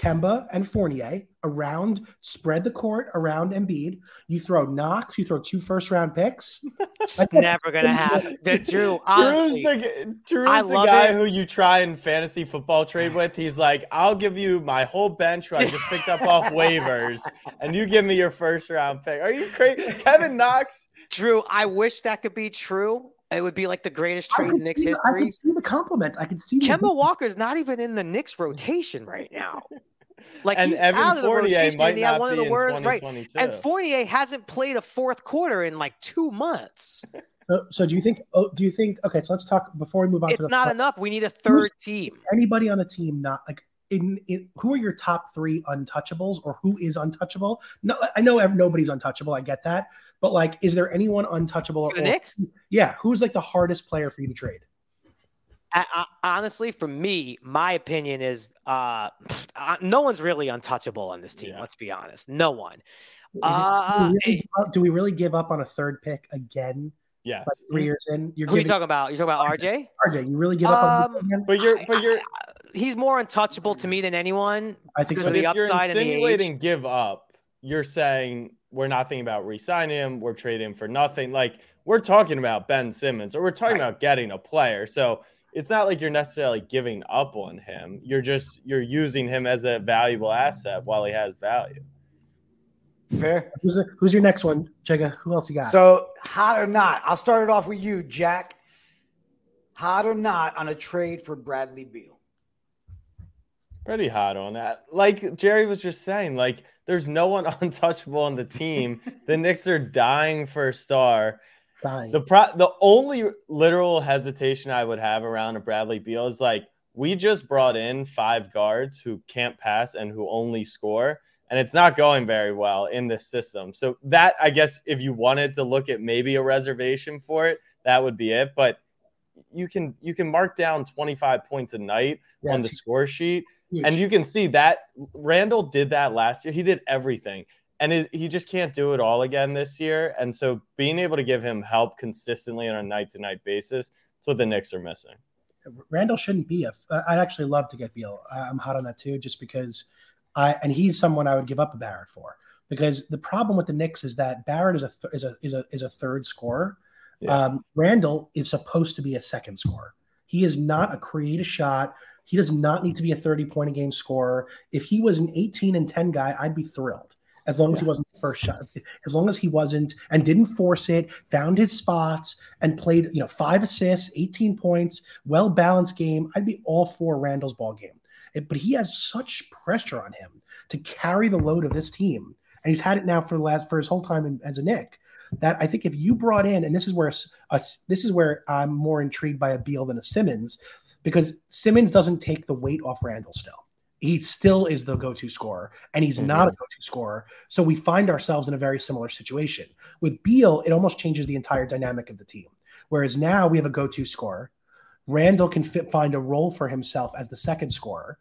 Kemba and Fournier, around, spread the court around Embiid. You throw Knox, you throw two first round picks. It's never gonna happen. The Drew, honestly, Drew's the, Drew's I the guy it. who you try in fantasy football trade with. He's like, I'll give you my whole bench who I just picked up off waivers, and you give me your first round pick. Are you crazy? Kevin Knox, Drew. I wish that could be true. It would be like the greatest trade in Knicks see, I history. can see the compliment. I can see the Kemba Walker's not even in the Knicks rotation right now. Like and he's Evan out of the Fournier rotation. might and he had not one of the in worst, right? And Fournier hasn't played a fourth quarter in like two months. So, so do you think? Oh, do you think? Okay, so let's talk before we move on. to It's the not enough. We need a third team. anybody on the team not like in, in who are your top three untouchables or who is untouchable? No, I know nobody's untouchable. I get that, but like, is there anyone untouchable? For the or- Knicks? yeah, who's like the hardest player for you to trade? I, I, honestly, for me, my opinion is uh, uh, no one's really untouchable on this team. Yeah. Let's be honest. No one. It- Uh, do, we really, give up- do we really give up on a third pick again? yes, Like three years in, you're Who are you talking about? You talking about RJ? RJ. You really give up Um, him again? but you're but you're I- he's more untouchable to me than anyone. I think because so. of but the if you're upside and the age. insinuating give up, you're saying we're not thinking about re-signing him. We're trading him for nothing. Like we're talking about Ben Simmons, or we're talking about getting a player. So it's not like you're necessarily giving up on him. You're just you're using him as a valuable asset while he has value. Fair. Who's, the, who's your next one, Jigga? Who else you got? So hot or not, I'll start it off with you, Jack. Hot or not on a trade for Bradley Beal? Pretty hot on that. Like Jerry was just saying, like there's no one untouchable on the team. the Knicks are dying for a star. Dying. The pro- the only literal hesitation I would have around a Bradley Beal is like we just brought in five guards who can't pass and who only score, and it's not going very well in this system. So that I guess if you wanted to look at maybe a reservation for it, that would be it. But you can you can mark down 25 points a night on the score sheet, huge. and you can see that Randle did that last year. He did everything and it, he just can't do it all again this year. And so being able to give him help consistently on a night to night basis, that's what the Knicks are missing. Randle shouldn't be a. I'd actually love to get Beal. I'm hot on that too, just because I and he's someone I would give up a Barrett for. Because the problem with the Knicks is that Barrett is a th- is a is a is a third scorer. Yeah. Um, Randle is supposed to be a second scorer. He is not a create a shot. He does not need to be a 30 point a game scorer. If he was an 18 and 10 guy, I'd be thrilled. As long as he wasn't the first shot, as long as he wasn't and didn't force it, found his spots and played, you know, five assists, 18 points, well balanced game, I'd be all for Randle's ball game. It- but he has such pressure on him to carry the load of this team, and he's had it now for the last for his whole time in, as a Knick. That I think if you brought in, and this is where us, this is where I'm more intrigued by a Beal than a Simmons, because Simmons doesn't take the weight off Randle still. He still is the go-to scorer, and he's not a mm-hmm. go-to scorer. So we find ourselves in a very similar situation. With Beal, it almost changes the entire dynamic of the team. Whereas now we have a go-to scorer. Randle can fit, find a role for himself as the second scorer.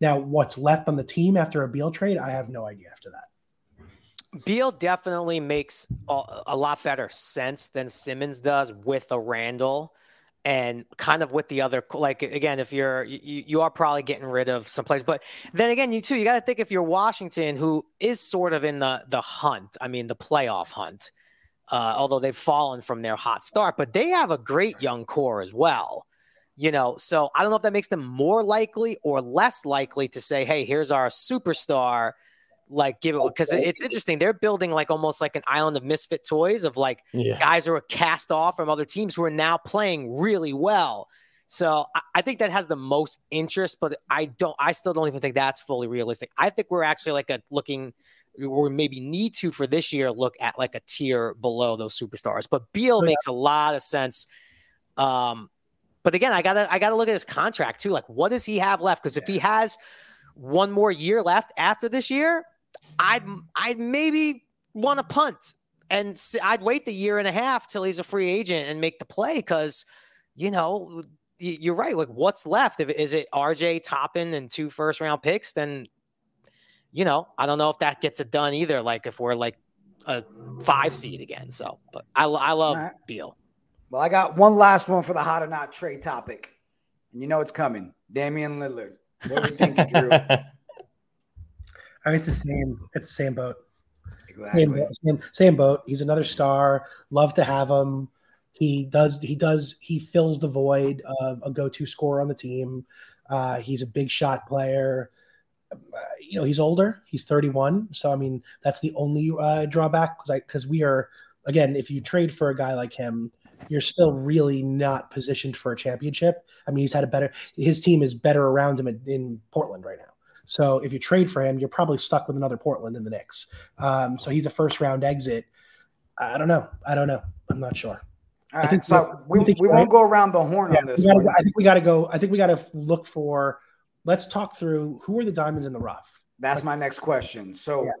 Now, what's left on the team after a Beal trade, I have no idea after that. Beal definitely makes a, a lot better sense than Simmons does with a Randle and kind of with the other like again if you're you, you are probably getting rid of some players but then again you too you got to think if you're washington who is sort of in the the hunt i mean the playoff hunt uh, although they've fallen from their hot start but they have a great young core as well you know? So i don't know if that makes them more likely or less likely to say hey here's our superstar like give it because it's interesting. They're building like almost like an island of misfit toys of like yeah. guys who are cast off from other teams who are now playing really well. So I, I, think that has the most interest, but I don't. I still don't even think that's fully realistic. I think we're actually like a looking, or maybe need to for this year look at like a tier below those superstars. But Beal yeah. makes a lot of sense. Um, but again, I gotta I gotta look at his contract too. Like, what does he have left? Because if he has one more year left after this year, I'd I'd maybe want to punt and I'd wait the year and a half till he's a free agent and make the play because you know you're right. Like what's left? If is it RJ Toppin and two first round picks, then you know I don't know if that gets it done either. Like if we're like a five seed again. So, but I I love right. Beal. Well, I got one last one for the hot or not trade topic, and you know it's coming. Damian Lillard. What do you think, Drew? I mean, it's the same. It's the same boat. Exactly. Same, same, same boat. He's another star. Love to have him. He does. He does. He fills the void of a go-to scorer on the team. Uh, he's a big shot player. Uh, you know, he's older. He's 31. So I mean, that's the only uh, drawback because because we are again, if you trade for a guy like him, you're still really not positioned for a championship. I mean, he's had a better. His team is better around him in, in Portland right now. So if you trade for him, you're probably stuck with another Portland in the Knicks. Um, so he's a first round exit. I don't know. I don't know. I'm not sure. I think so. We, we, we won't go around the horn yeah, on this. Gotta, I think we got to go. I think we got to look for. Let's talk through who are the diamonds in the rough. That's like, my next question. So, yeah.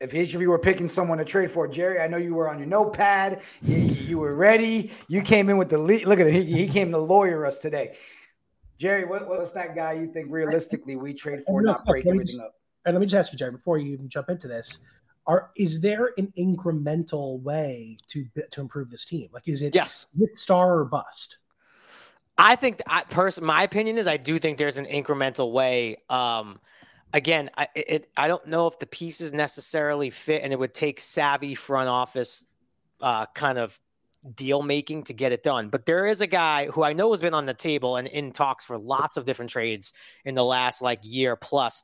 if each of you were picking someone to trade for, Jerry, I know you were on your notepad. You, you were ready. You came in with the lead. Look at it. He, he came to lawyer us today. Jerry, what, what's that guy you think realistically we trade for, not break everything just, up? And let me just ask you, Jerry, before you even jump into this, are is there an incremental way to to improve this team? Like, is it yes, star or bust? I think, I, person, my opinion is, I do think there's an incremental way. Um, again, I, it, I don't know if the pieces necessarily fit, and it would take savvy front office uh, kind of deal making to get it done. But there is a guy who I know has been on the table and in talks for lots of different trades in the last like year plus.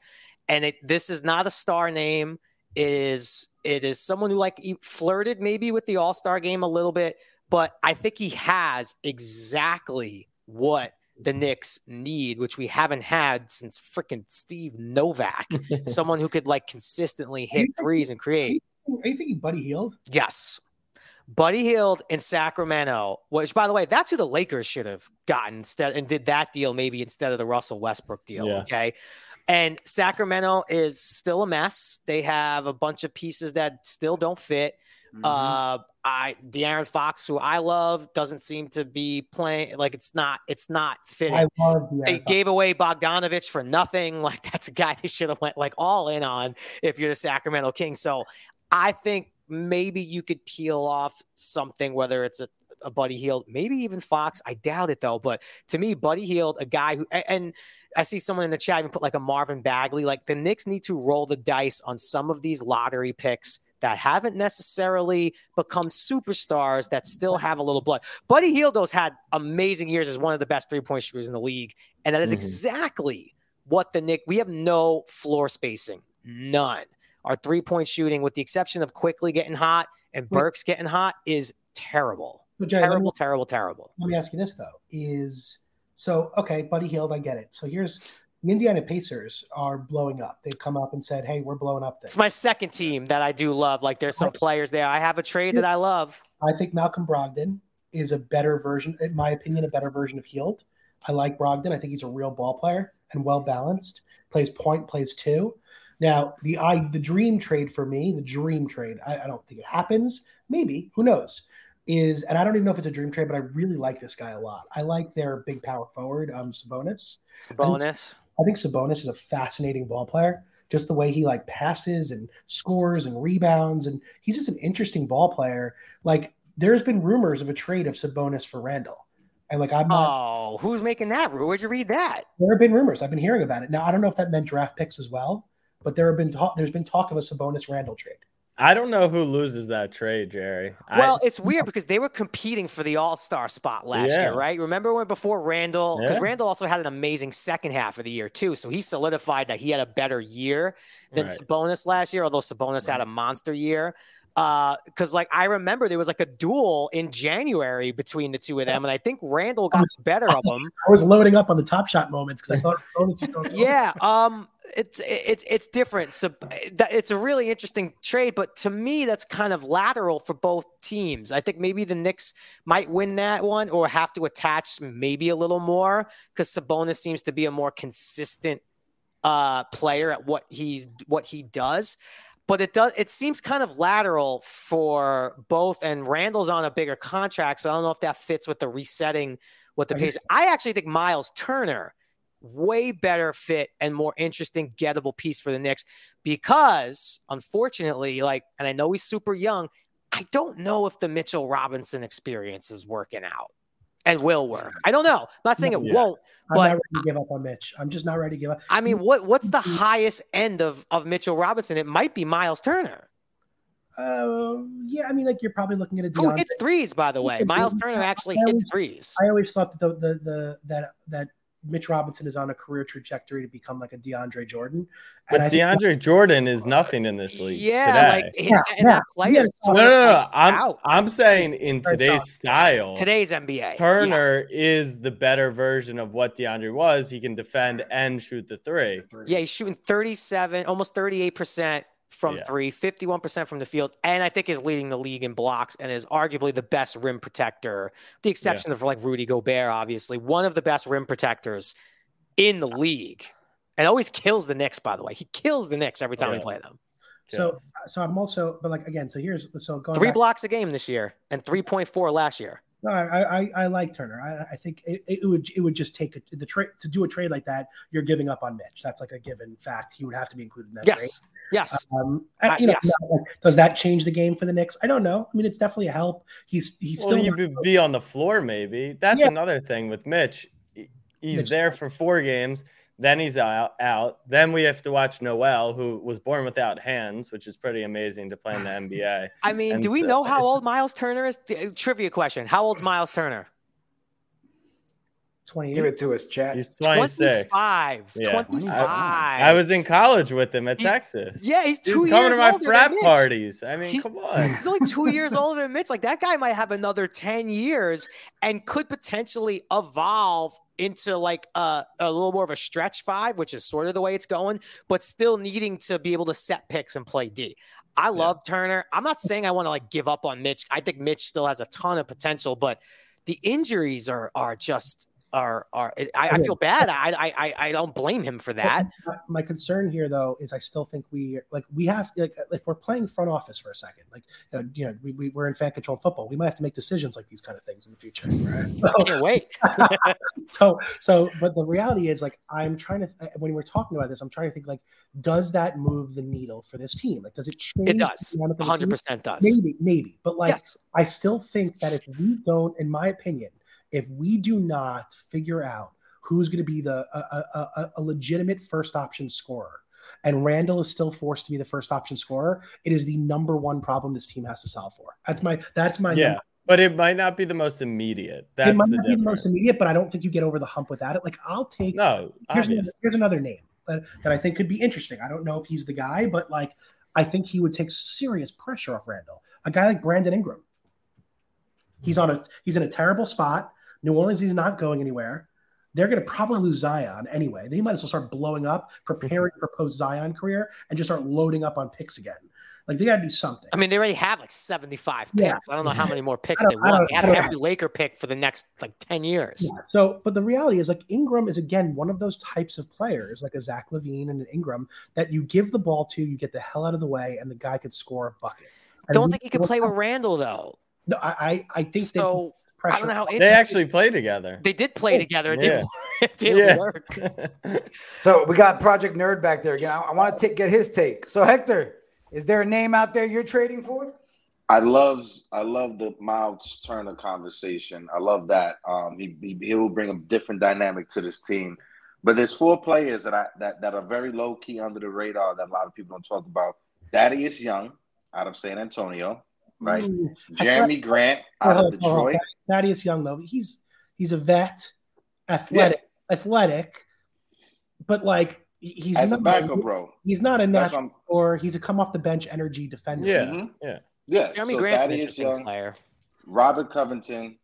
And it this is not a star name. It is it is someone who like flirted maybe with the All Star game a little bit, but I think he has exactly what the Knicks need, which we haven't had since freaking Steve Novak, someone who could like consistently hit threes and create. Are you thinking Buddy Hield? Yes. Buddy Hield in Sacramento, which by the way, that's who the Lakers should have gotten instead and did that deal maybe instead of the Russell Westbrook deal. Yeah. Okay. And Sacramento is still a mess. They have a bunch of pieces that still don't fit. Mm-hmm. Uh, I De'Aaron Fox, who I love, doesn't seem to be playing like it's not it's not fitting. they Fox. gave away Bogdanovich for nothing. Like that's a guy they should have went like all in on if you're the Sacramento Kings. So I think maybe you could peel off something, whether it's a, a Buddy Hield, maybe even Fox. I doubt it though. But to me, Buddy Hield, a guy who, and I see someone in the chat even put like a Marvin Bagley. Like the Knicks need to roll the dice on some of these lottery picks that haven't necessarily become superstars that still have a little blood. Buddy Hieldo's had amazing years as one of the best three point shooters in the league. And that is mm-hmm. exactly what the Knick, we have no floor spacing, none. Our three point shooting, with the exception of Quickley getting hot and Burks getting hot, is terrible. Jerry, terrible, me, terrible, terrible. Let me ask you this though: Is so okay, Buddy Hield, I get it. So here's the Indiana Pacers are blowing up. They've come up and said, "Hey, we're blowing up." Things. It's my second team that I do love. Like, there's some players there. I have a trade that I love. I think Malcolm Brogdon is a better version, in my opinion, a better version of Hield. I like Brogdon. I think he's a real ball player and well balanced. Plays point, plays two. Now, the I the dream trade for me, the dream trade, I, I don't think it happens. Maybe, who knows? is, and I don't even know if it's a dream trade, but I really like this guy a lot. I like their big power forward, um, Sabonis. Sabonis. I think Sabonis is a fascinating ball player. Just the way he like passes and scores and rebounds, and he's just an interesting ball player. Like there's been rumors of a trade of Sabonis for Randle, and like I'm not. Oh, who's making that? Where'd you read that? There have been rumors. I've been hearing about it. Now I don't know if that meant draft picks as well, but there have been talk. There's been talk of a Sabonis Randle trade. I don't know who loses that trade, Jerry. Well, I, it's weird because they were competing for the All Star spot last Yeah. year, right? Remember when before Randle, because Yeah. Randle also had an amazing second half of the year too, so he solidified that he had a better year than Right. Sabonis last year. Although Sabonis had a monster year, because like I remember there was like a duel in January between the two of them, and I think Randle got the better of them. I was loading up on the top shot moments because I thought was yeah um it's it's it's different so it's a really interesting trade but to me that's kind of lateral for both teams. I think maybe the Knicks might win that one or have to attach maybe a little more because Sabonis seems to be a more consistent uh player at what he's what he does but it does it seems kind of lateral for both and Randle's on a bigger contract so I don't know if that fits with the resetting what the pace I actually think Miles Turner way better fit and more interesting gettable piece for the Knicks because unfortunately like and I know he's super young I don't know if the Mitchell Robinson experience is working out and will work. I don't know. I'm not saying it Yeah. won't. I'm But- not ready to give up on Mitch. I'm just not ready to give up. I mean, what what's the highest end of of Mitchell Robinson? It might be Miles Turner. Uh, yeah, I mean, like you're probably looking at a Who hits threes, by the way? Miles Turner actually I hits always- threes. I always thought that the, the the that that Mitch Robinson is on a career trajectory to become like a DeAndre Jordan. but I think DeAndre Jordan is nothing in this league. Yeah, today. like and, Yeah, and that player no, no, no, no. I'm out. I'm saying in today's style, today's NBA. Yeah. Turner is the better version of what DeAndre was. He can defend and shoot the three. Yeah, he's shooting 37, almost 38% from Yeah. three, 51% from the field, and I think is leading the league in blocks and is arguably the best rim protector, the exception of like Rudy Gobert, obviously, one of the best rim protectors in the league. And always kills the Knicks, by the way. He kills the Knicks every time we play them. so. So I'm also, but like again, so here's so going Three back, blocks a game this year and 3.4 last year. No, I, I I like Turner. I, I think it, it would it would just take a, the trade to do a trade like that. You're giving up on Mitch. That's like a given fact. He would have to be included in that Yes. Yes. Um, I- you know, yes. like, does that change the game for the Knicks? I don't know. I mean, it's definitely a help. He's he's Well, still he would be on the floor, maybe. That's Yeah. another thing with Mitch. He's Mitch- there for four games, then he's out, out. Then we have to watch Noel, who was born without hands, which is pretty amazing to play in the NBA. I mean, and do we so- know how old Miles Turner is? Trivia question. How old's Miles Turner? 28. Give it to us, chat. He's 26. 25. Yeah. 25. I was in college with him at He's- Texas. Yeah, he's He two was years coming to my frat parties. I mean, He's- come on. He's only two years older than Mitch. Like that guy might have another 10 years and could potentially evolve into like a, a little more of a stretch five, which is sort of the way it's going, but still needing to be able to set picks and play D. I love Turner. I'm not saying I want to like give up on Mitch. I think Mitch still has a ton of potential, but the injuries are are just are are I, I feel bad. I, I I don't blame him for that. My- concern here, though, is I still think we like we have like if we're playing front office for a second, like you know, you know we, we we're in fan controlled football, we might have to make decisions like these kind of things in the future. Right? So- Can't wait. so so but the reality is like i'm trying to when we're talking about this i'm trying to think like does that move the needle for this team like does it change It does. dynamic of the team? 100% does. maybe maybe but like yes. i still think that if we don't in my opinion if we do not figure out who's going to be the a, a, a, legitimate first option scorer and Randle is still forced to be the first option scorer. It is the number one problem this team has to solve for. That's my that's my Yeah. number But it might not be the most immediate. That's it might the not be the most immediate, but I don't think you get over the hump without it. Like I'll take. No, here's, another, here's another name that, that I think could be interesting. I don't know if he's the guy, but like I think he would take serious pressure off Randle. A guy like Brandon Ingram. He's on a he's in a terrible spot. New Orleans is not going anywhere. They're going to probably lose Zion anyway. They might as well start blowing up, preparing for post Zion career, and just start loading up on picks again. Like they got to do something. I mean, they already have like 75 picks. Yeah. I don't know how many more picks they want. They have every Laker pick for the next like 10 years. Yeah. So, but the reality is, like Ingram is again one of those types of players, like a Zach LaVine and an Ingram, that you give the ball to, you get the hell out of the way, and the guy could score a bucket. And Don't think he could play with Randle though. No, I I, I think they So I don't know how They actually play together. they did play together. It didn't, it didn't Yeah. work. So we got Project Nerd back there again. I, I want to get his take. So Hector, is there a name out there you're trading for? I love I love the Miles Turner conversation. I love that. Um, he, he he will bring a different dynamic to this team. But there's four players that I that, that are very low key under the radar that a lot of people don't talk about. Thaddeus Young out of San Antonio, right? Mm, I Jerami Grant out Hold of on, hold. Detroit. Thaddeus Young though, he's he's a vet, athletic, athletic, but like he- he's As a not backup, bro. he's not a That's natural I'm- or he's a come off the bench energy defender. Yeah, Mhm. yeah. Yeah. Jerami so Grant's an Thaddeus interesting Young, player. Robert Covington,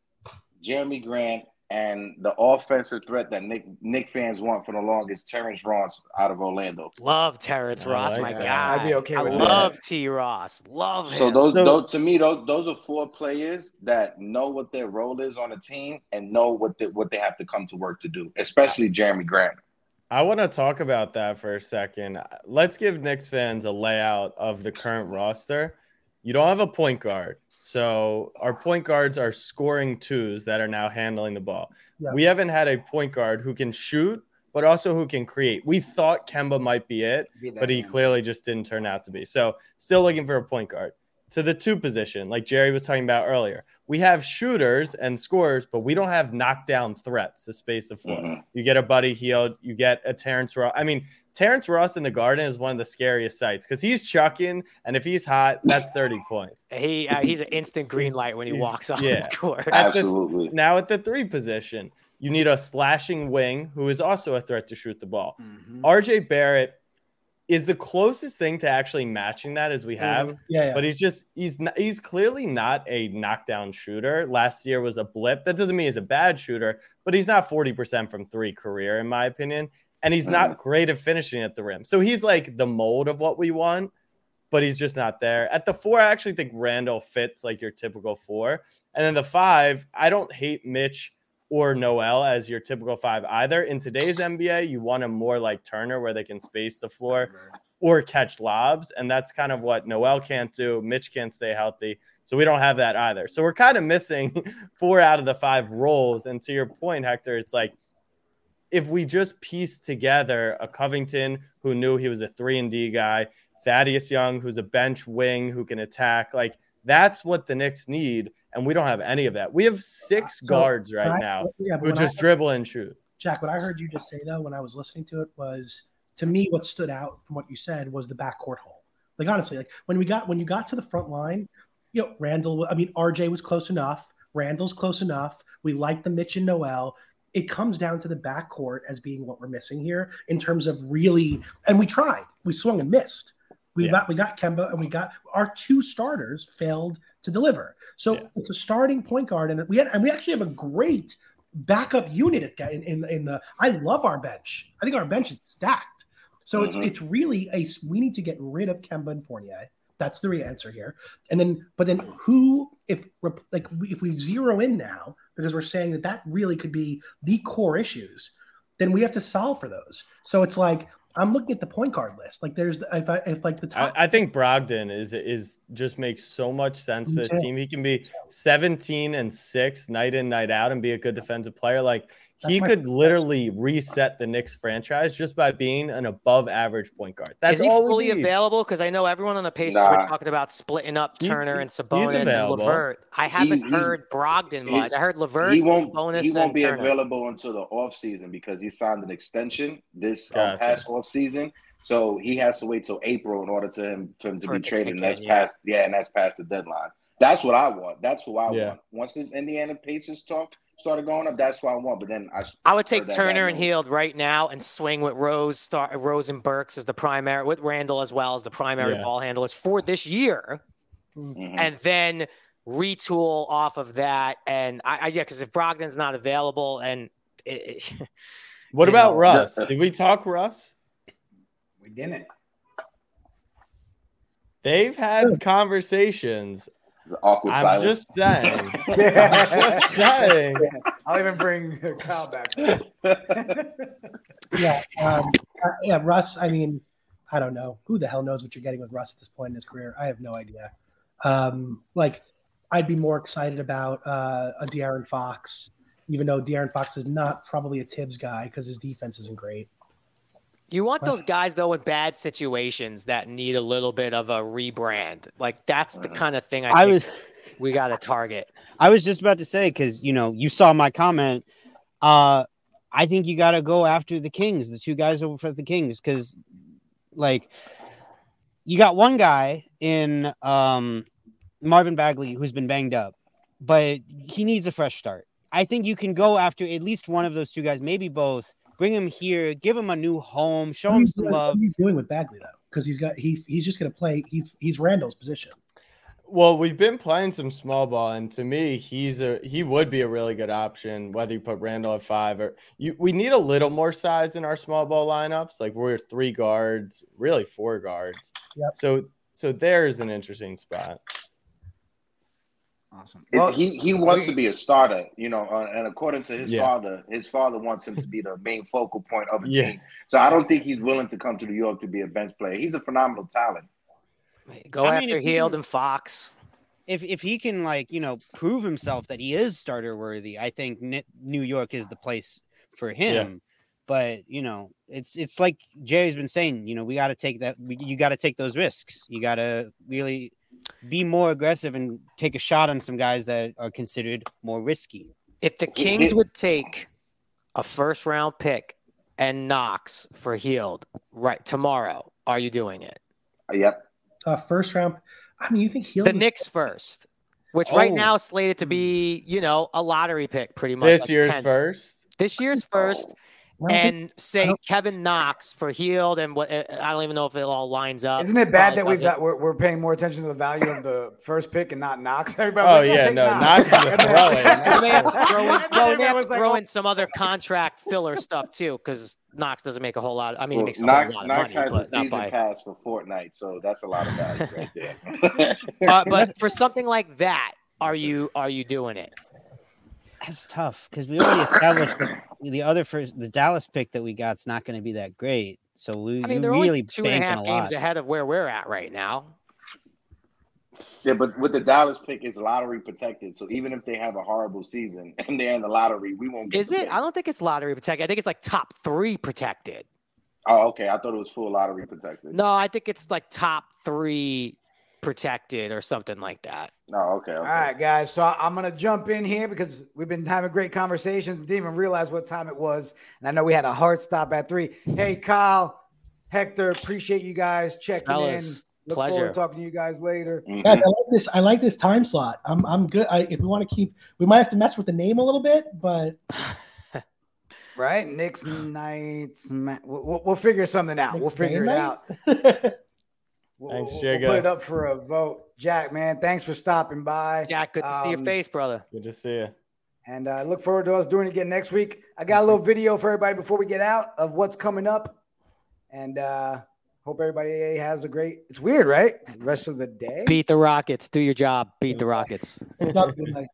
Jerami Grant, and the offensive threat that Knick Knick fans want for the longest, Terrence Ross out of Orlando. Love Terrence Ross, like my that. guy. I'd be okay I with that. love T. Ross. Love him. So those, So- those to me, those those are four players that know what their role is on a team and know what the, what they have to come to work to do. Especially Jerami Grant. I want to talk about that for a second. Let's give Knicks fans a layout of the current roster. You don't have a point guard. So our point guards are scoring twos that are now handling the ball. Yeah. We haven't had a point guard who can shoot, but also who can create. We thought Kemba might be it, Be but he man. clearly just didn't turn out to be. So still looking for a point guard. To the two position, like Jerry was talking about earlier, we have shooters and scorers, but we don't have knockdown threats to space the floor. Mhm. You get a Buddy Hield, you get a Terrence Ross. I mean, Terrence Ross in the Garden is one of the scariest sights because he's chucking, and if he's hot, that's 30 points. he uh, he's an instant green light when he walks on yeah. the court. At the- Absolutely. Now at the three position, you need a slashing wing who is also a threat to shoot the ball. Mhm. RJ Barrett is the closest thing to actually matching that as we have. Yeah, yeah. But he's just he's not, he's clearly not a knockdown shooter. Last year was a blip. That doesn't mean he's a bad shooter, but he's not 40% from 3 career in my opinion, and he's not mm. great at finishing at the rim. So he's like the mold of what we want, but he's just not there. At the 4, I actually think Randle fits like your typical 4. And then the 5, I don't hate Mitch or Noel as your typical 5 either. In today's NBA, you want him more like Turner where they can space the floor or catch lobs. And that's kind of what Noel can't do. Mitch can't stay healthy. So we don't have that either. So we're kind of missing four out of the five roles. And to your point, Hector, it's like if we just piece together a Covington who knew he was a three and D guy, Thaddeus Young, who's a bench wing who can attack, like that's what the Knicks need. And we don't have any of that. We have six So, guards right I- now yeah, who just I, dribble and shoot. Jack, what I heard you just say though when I was listening to it was to me what stood out from what you said was the backcourt hole. Like honestly, like when we got when you got to the front line, you know, Randle, I mean, RJ was close enough, Randle's close enough. We like the Mitch and Noel. It comes down to the backcourt as being what we're missing here in terms of really, and we tried, we swung and missed. We Yeah. got we got Kemba and we got our two starters failed to deliver. So Yeah. it's a starting point guard, and we had and we actually have a great backup unit in, in in the. I love our bench. I think our bench is stacked. So Mhm. it's it's really a we need to get rid of Kemba and Fournier. That's the real answer here. And then, but then who, if like if we zero in now because we're saying that that really could be the core issues, then we have to solve for those. So it's like I'm looking at the point guard list. Like there's if I if like the top. I, I think Brogdon is is just makes so much sense for this team. He can be 17 and 6 night in, night out and be a good defensive player. Like That's my- could literally reset the Knicks franchise just by being an above average point guard. That's Is he all fully need. available? Because I know everyone on the Pacers Nah. were talking about splitting up He's- Turner and Sabonis and. Levert. I haven't he's- heard Brogdon he- much. I heard Levert, he won't Sabonis, he won't and be Turner. available until the off season because he signed an extension this uh, Gotcha. past off season. So he has to wait till April in order to him for him to For be traded. kick And that's yeah. past yeah, and that's past the deadline. That's what I want. That's who I Yeah. want. Once this Indiana Pacers talk started going up, that's what I want. But then I I would take Turner and news. Hield right now and swing with Rose, start Rose and Burks as the primary, with Randle as well as the primary Yeah. ball handlers for this year, Mhm. and then retool off of that. And I, I yeah, because if Brogdon's not available, and it, it- What about know. Russ? Did we talk Russ? We didn't. They've had conversations. It's an awkward I'm silence. just saying. I'm just saying. I'll even bring Kyle back. yeah, um, uh, yeah, Russ. I mean, I don't know who the hell knows what you're getting with Russ at this point in his career. I have no idea. Um, like, I'd be more excited about uh, a De'Aaron Fox, even though De'Aaron Fox is not probably a Thibs guy because his defense isn't great. You want those guys though in bad situations that need a little bit of a rebrand. Like that's the kind of thing I, I think was we got to target. I was just about to say because you know you saw my comment. Uh, I think you got to go after the Kings, the two guys over for the Kings, because like you got one guy in um, Marvin Bagley who's been banged up, but he needs a fresh start. I think you can go after at least one of those two guys, maybe both. Bring him here, give him a new home, show What him some doing- love. What are you doing with Bagley though? Because he's got he he's just going to play. He's he's Randle's position. Well, we've been playing some small ball, and to me, he's a he would be a really good option. Whether you put Randle at five or you, we need a little more size in our small ball lineups. Like we're three guards, really four guards. Yep. So so there's an interesting spot. Awesome. Well, he he wants to be a starter, you know, uh, and according to his Yeah. father, his father wants him to be the main focal point of a Yeah. team. So I don't think he's willing to come to New York to be a bench player. He's a phenomenal talent. Go I after if Hield can- and Fox. if if he can like you know prove himself that he is starter worthy, I think Ni- New York is the place for him. But you know, it's it's like Jerry's been saying. You know, we got to take that. We, you got to take those risks. You got to really be more aggressive and take a shot on some guys that are considered more risky. If the Kings would take a first round pick and Knox for Hield right tomorrow, are you doing it? Uh, Yep. Uh, first round. I mean, you think he'll The Knicks first, which right Oh. now is slated to be, you know, a lottery pick pretty much. This like year's 10th. first. This year's first, I don't think- and say Kevin Knox for Hield and what I don't even know if it all lines up. Isn't it bad that we've got we're, we're paying more attention to the value of the first pick and not Knox? Everybody Oh, like, yeah, no, Knox. Knox is a throw-in. We have to throw in, And then well, we may everybody have to throw in some other contract filler stuff too, because Knox doesn't make a whole lot. I mean, he Well, makes a Knox, whole lot Knox of money, has a but not season by. pass for Fortnite, so that's a lot of value right there. Uh, but for something like that, are you are you doing it? That's tough because we already established the other first, the Dallas pick that we got is not going to be that great. So we I mean they're really only two and a banking half a games lot. ahead of where we're at right now. yeah, but with the Dallas pick, it's lottery protected. So even if they have a horrible season and they're in the lottery, we won't get Is it? pick. I don't think it's lottery protected. I think it's like top three protected. Oh, okay. I thought it was full lottery protected. No, I think it's like top three protected or something like that. No, Oh, okay. okay. All right, guys. So I- I'm gonna jump in here because we've been having great conversations. Didn't even realize what time it was, and I know we had a hard stop at three. Hey, Kyle, Hector, appreciate you guys checking Fellas, in. Look pleasure. forward to talking to you guys later. Mhm. Guys, I like this. I like this time slot. I'm I'm good. I, if we want to keep, we might have to mess with the name a little bit, but Right? Knicks Knights. Ma- We'll, we'll, we'll figure something out. we'll figure it game out. night? We'll, Thanks, we'll- we'll put it up for a vote. Jack, man, thanks for stopping by. Jack, good to see your Um, face, brother. Good to see you. And I look forward to us doing it again next week. I got a little video for everybody before we get out of what's coming up. And uh hope everybody has a great it's weird, right? Rest of the day. Beat the Rockets. Do your job. Beat the Rockets. Good night.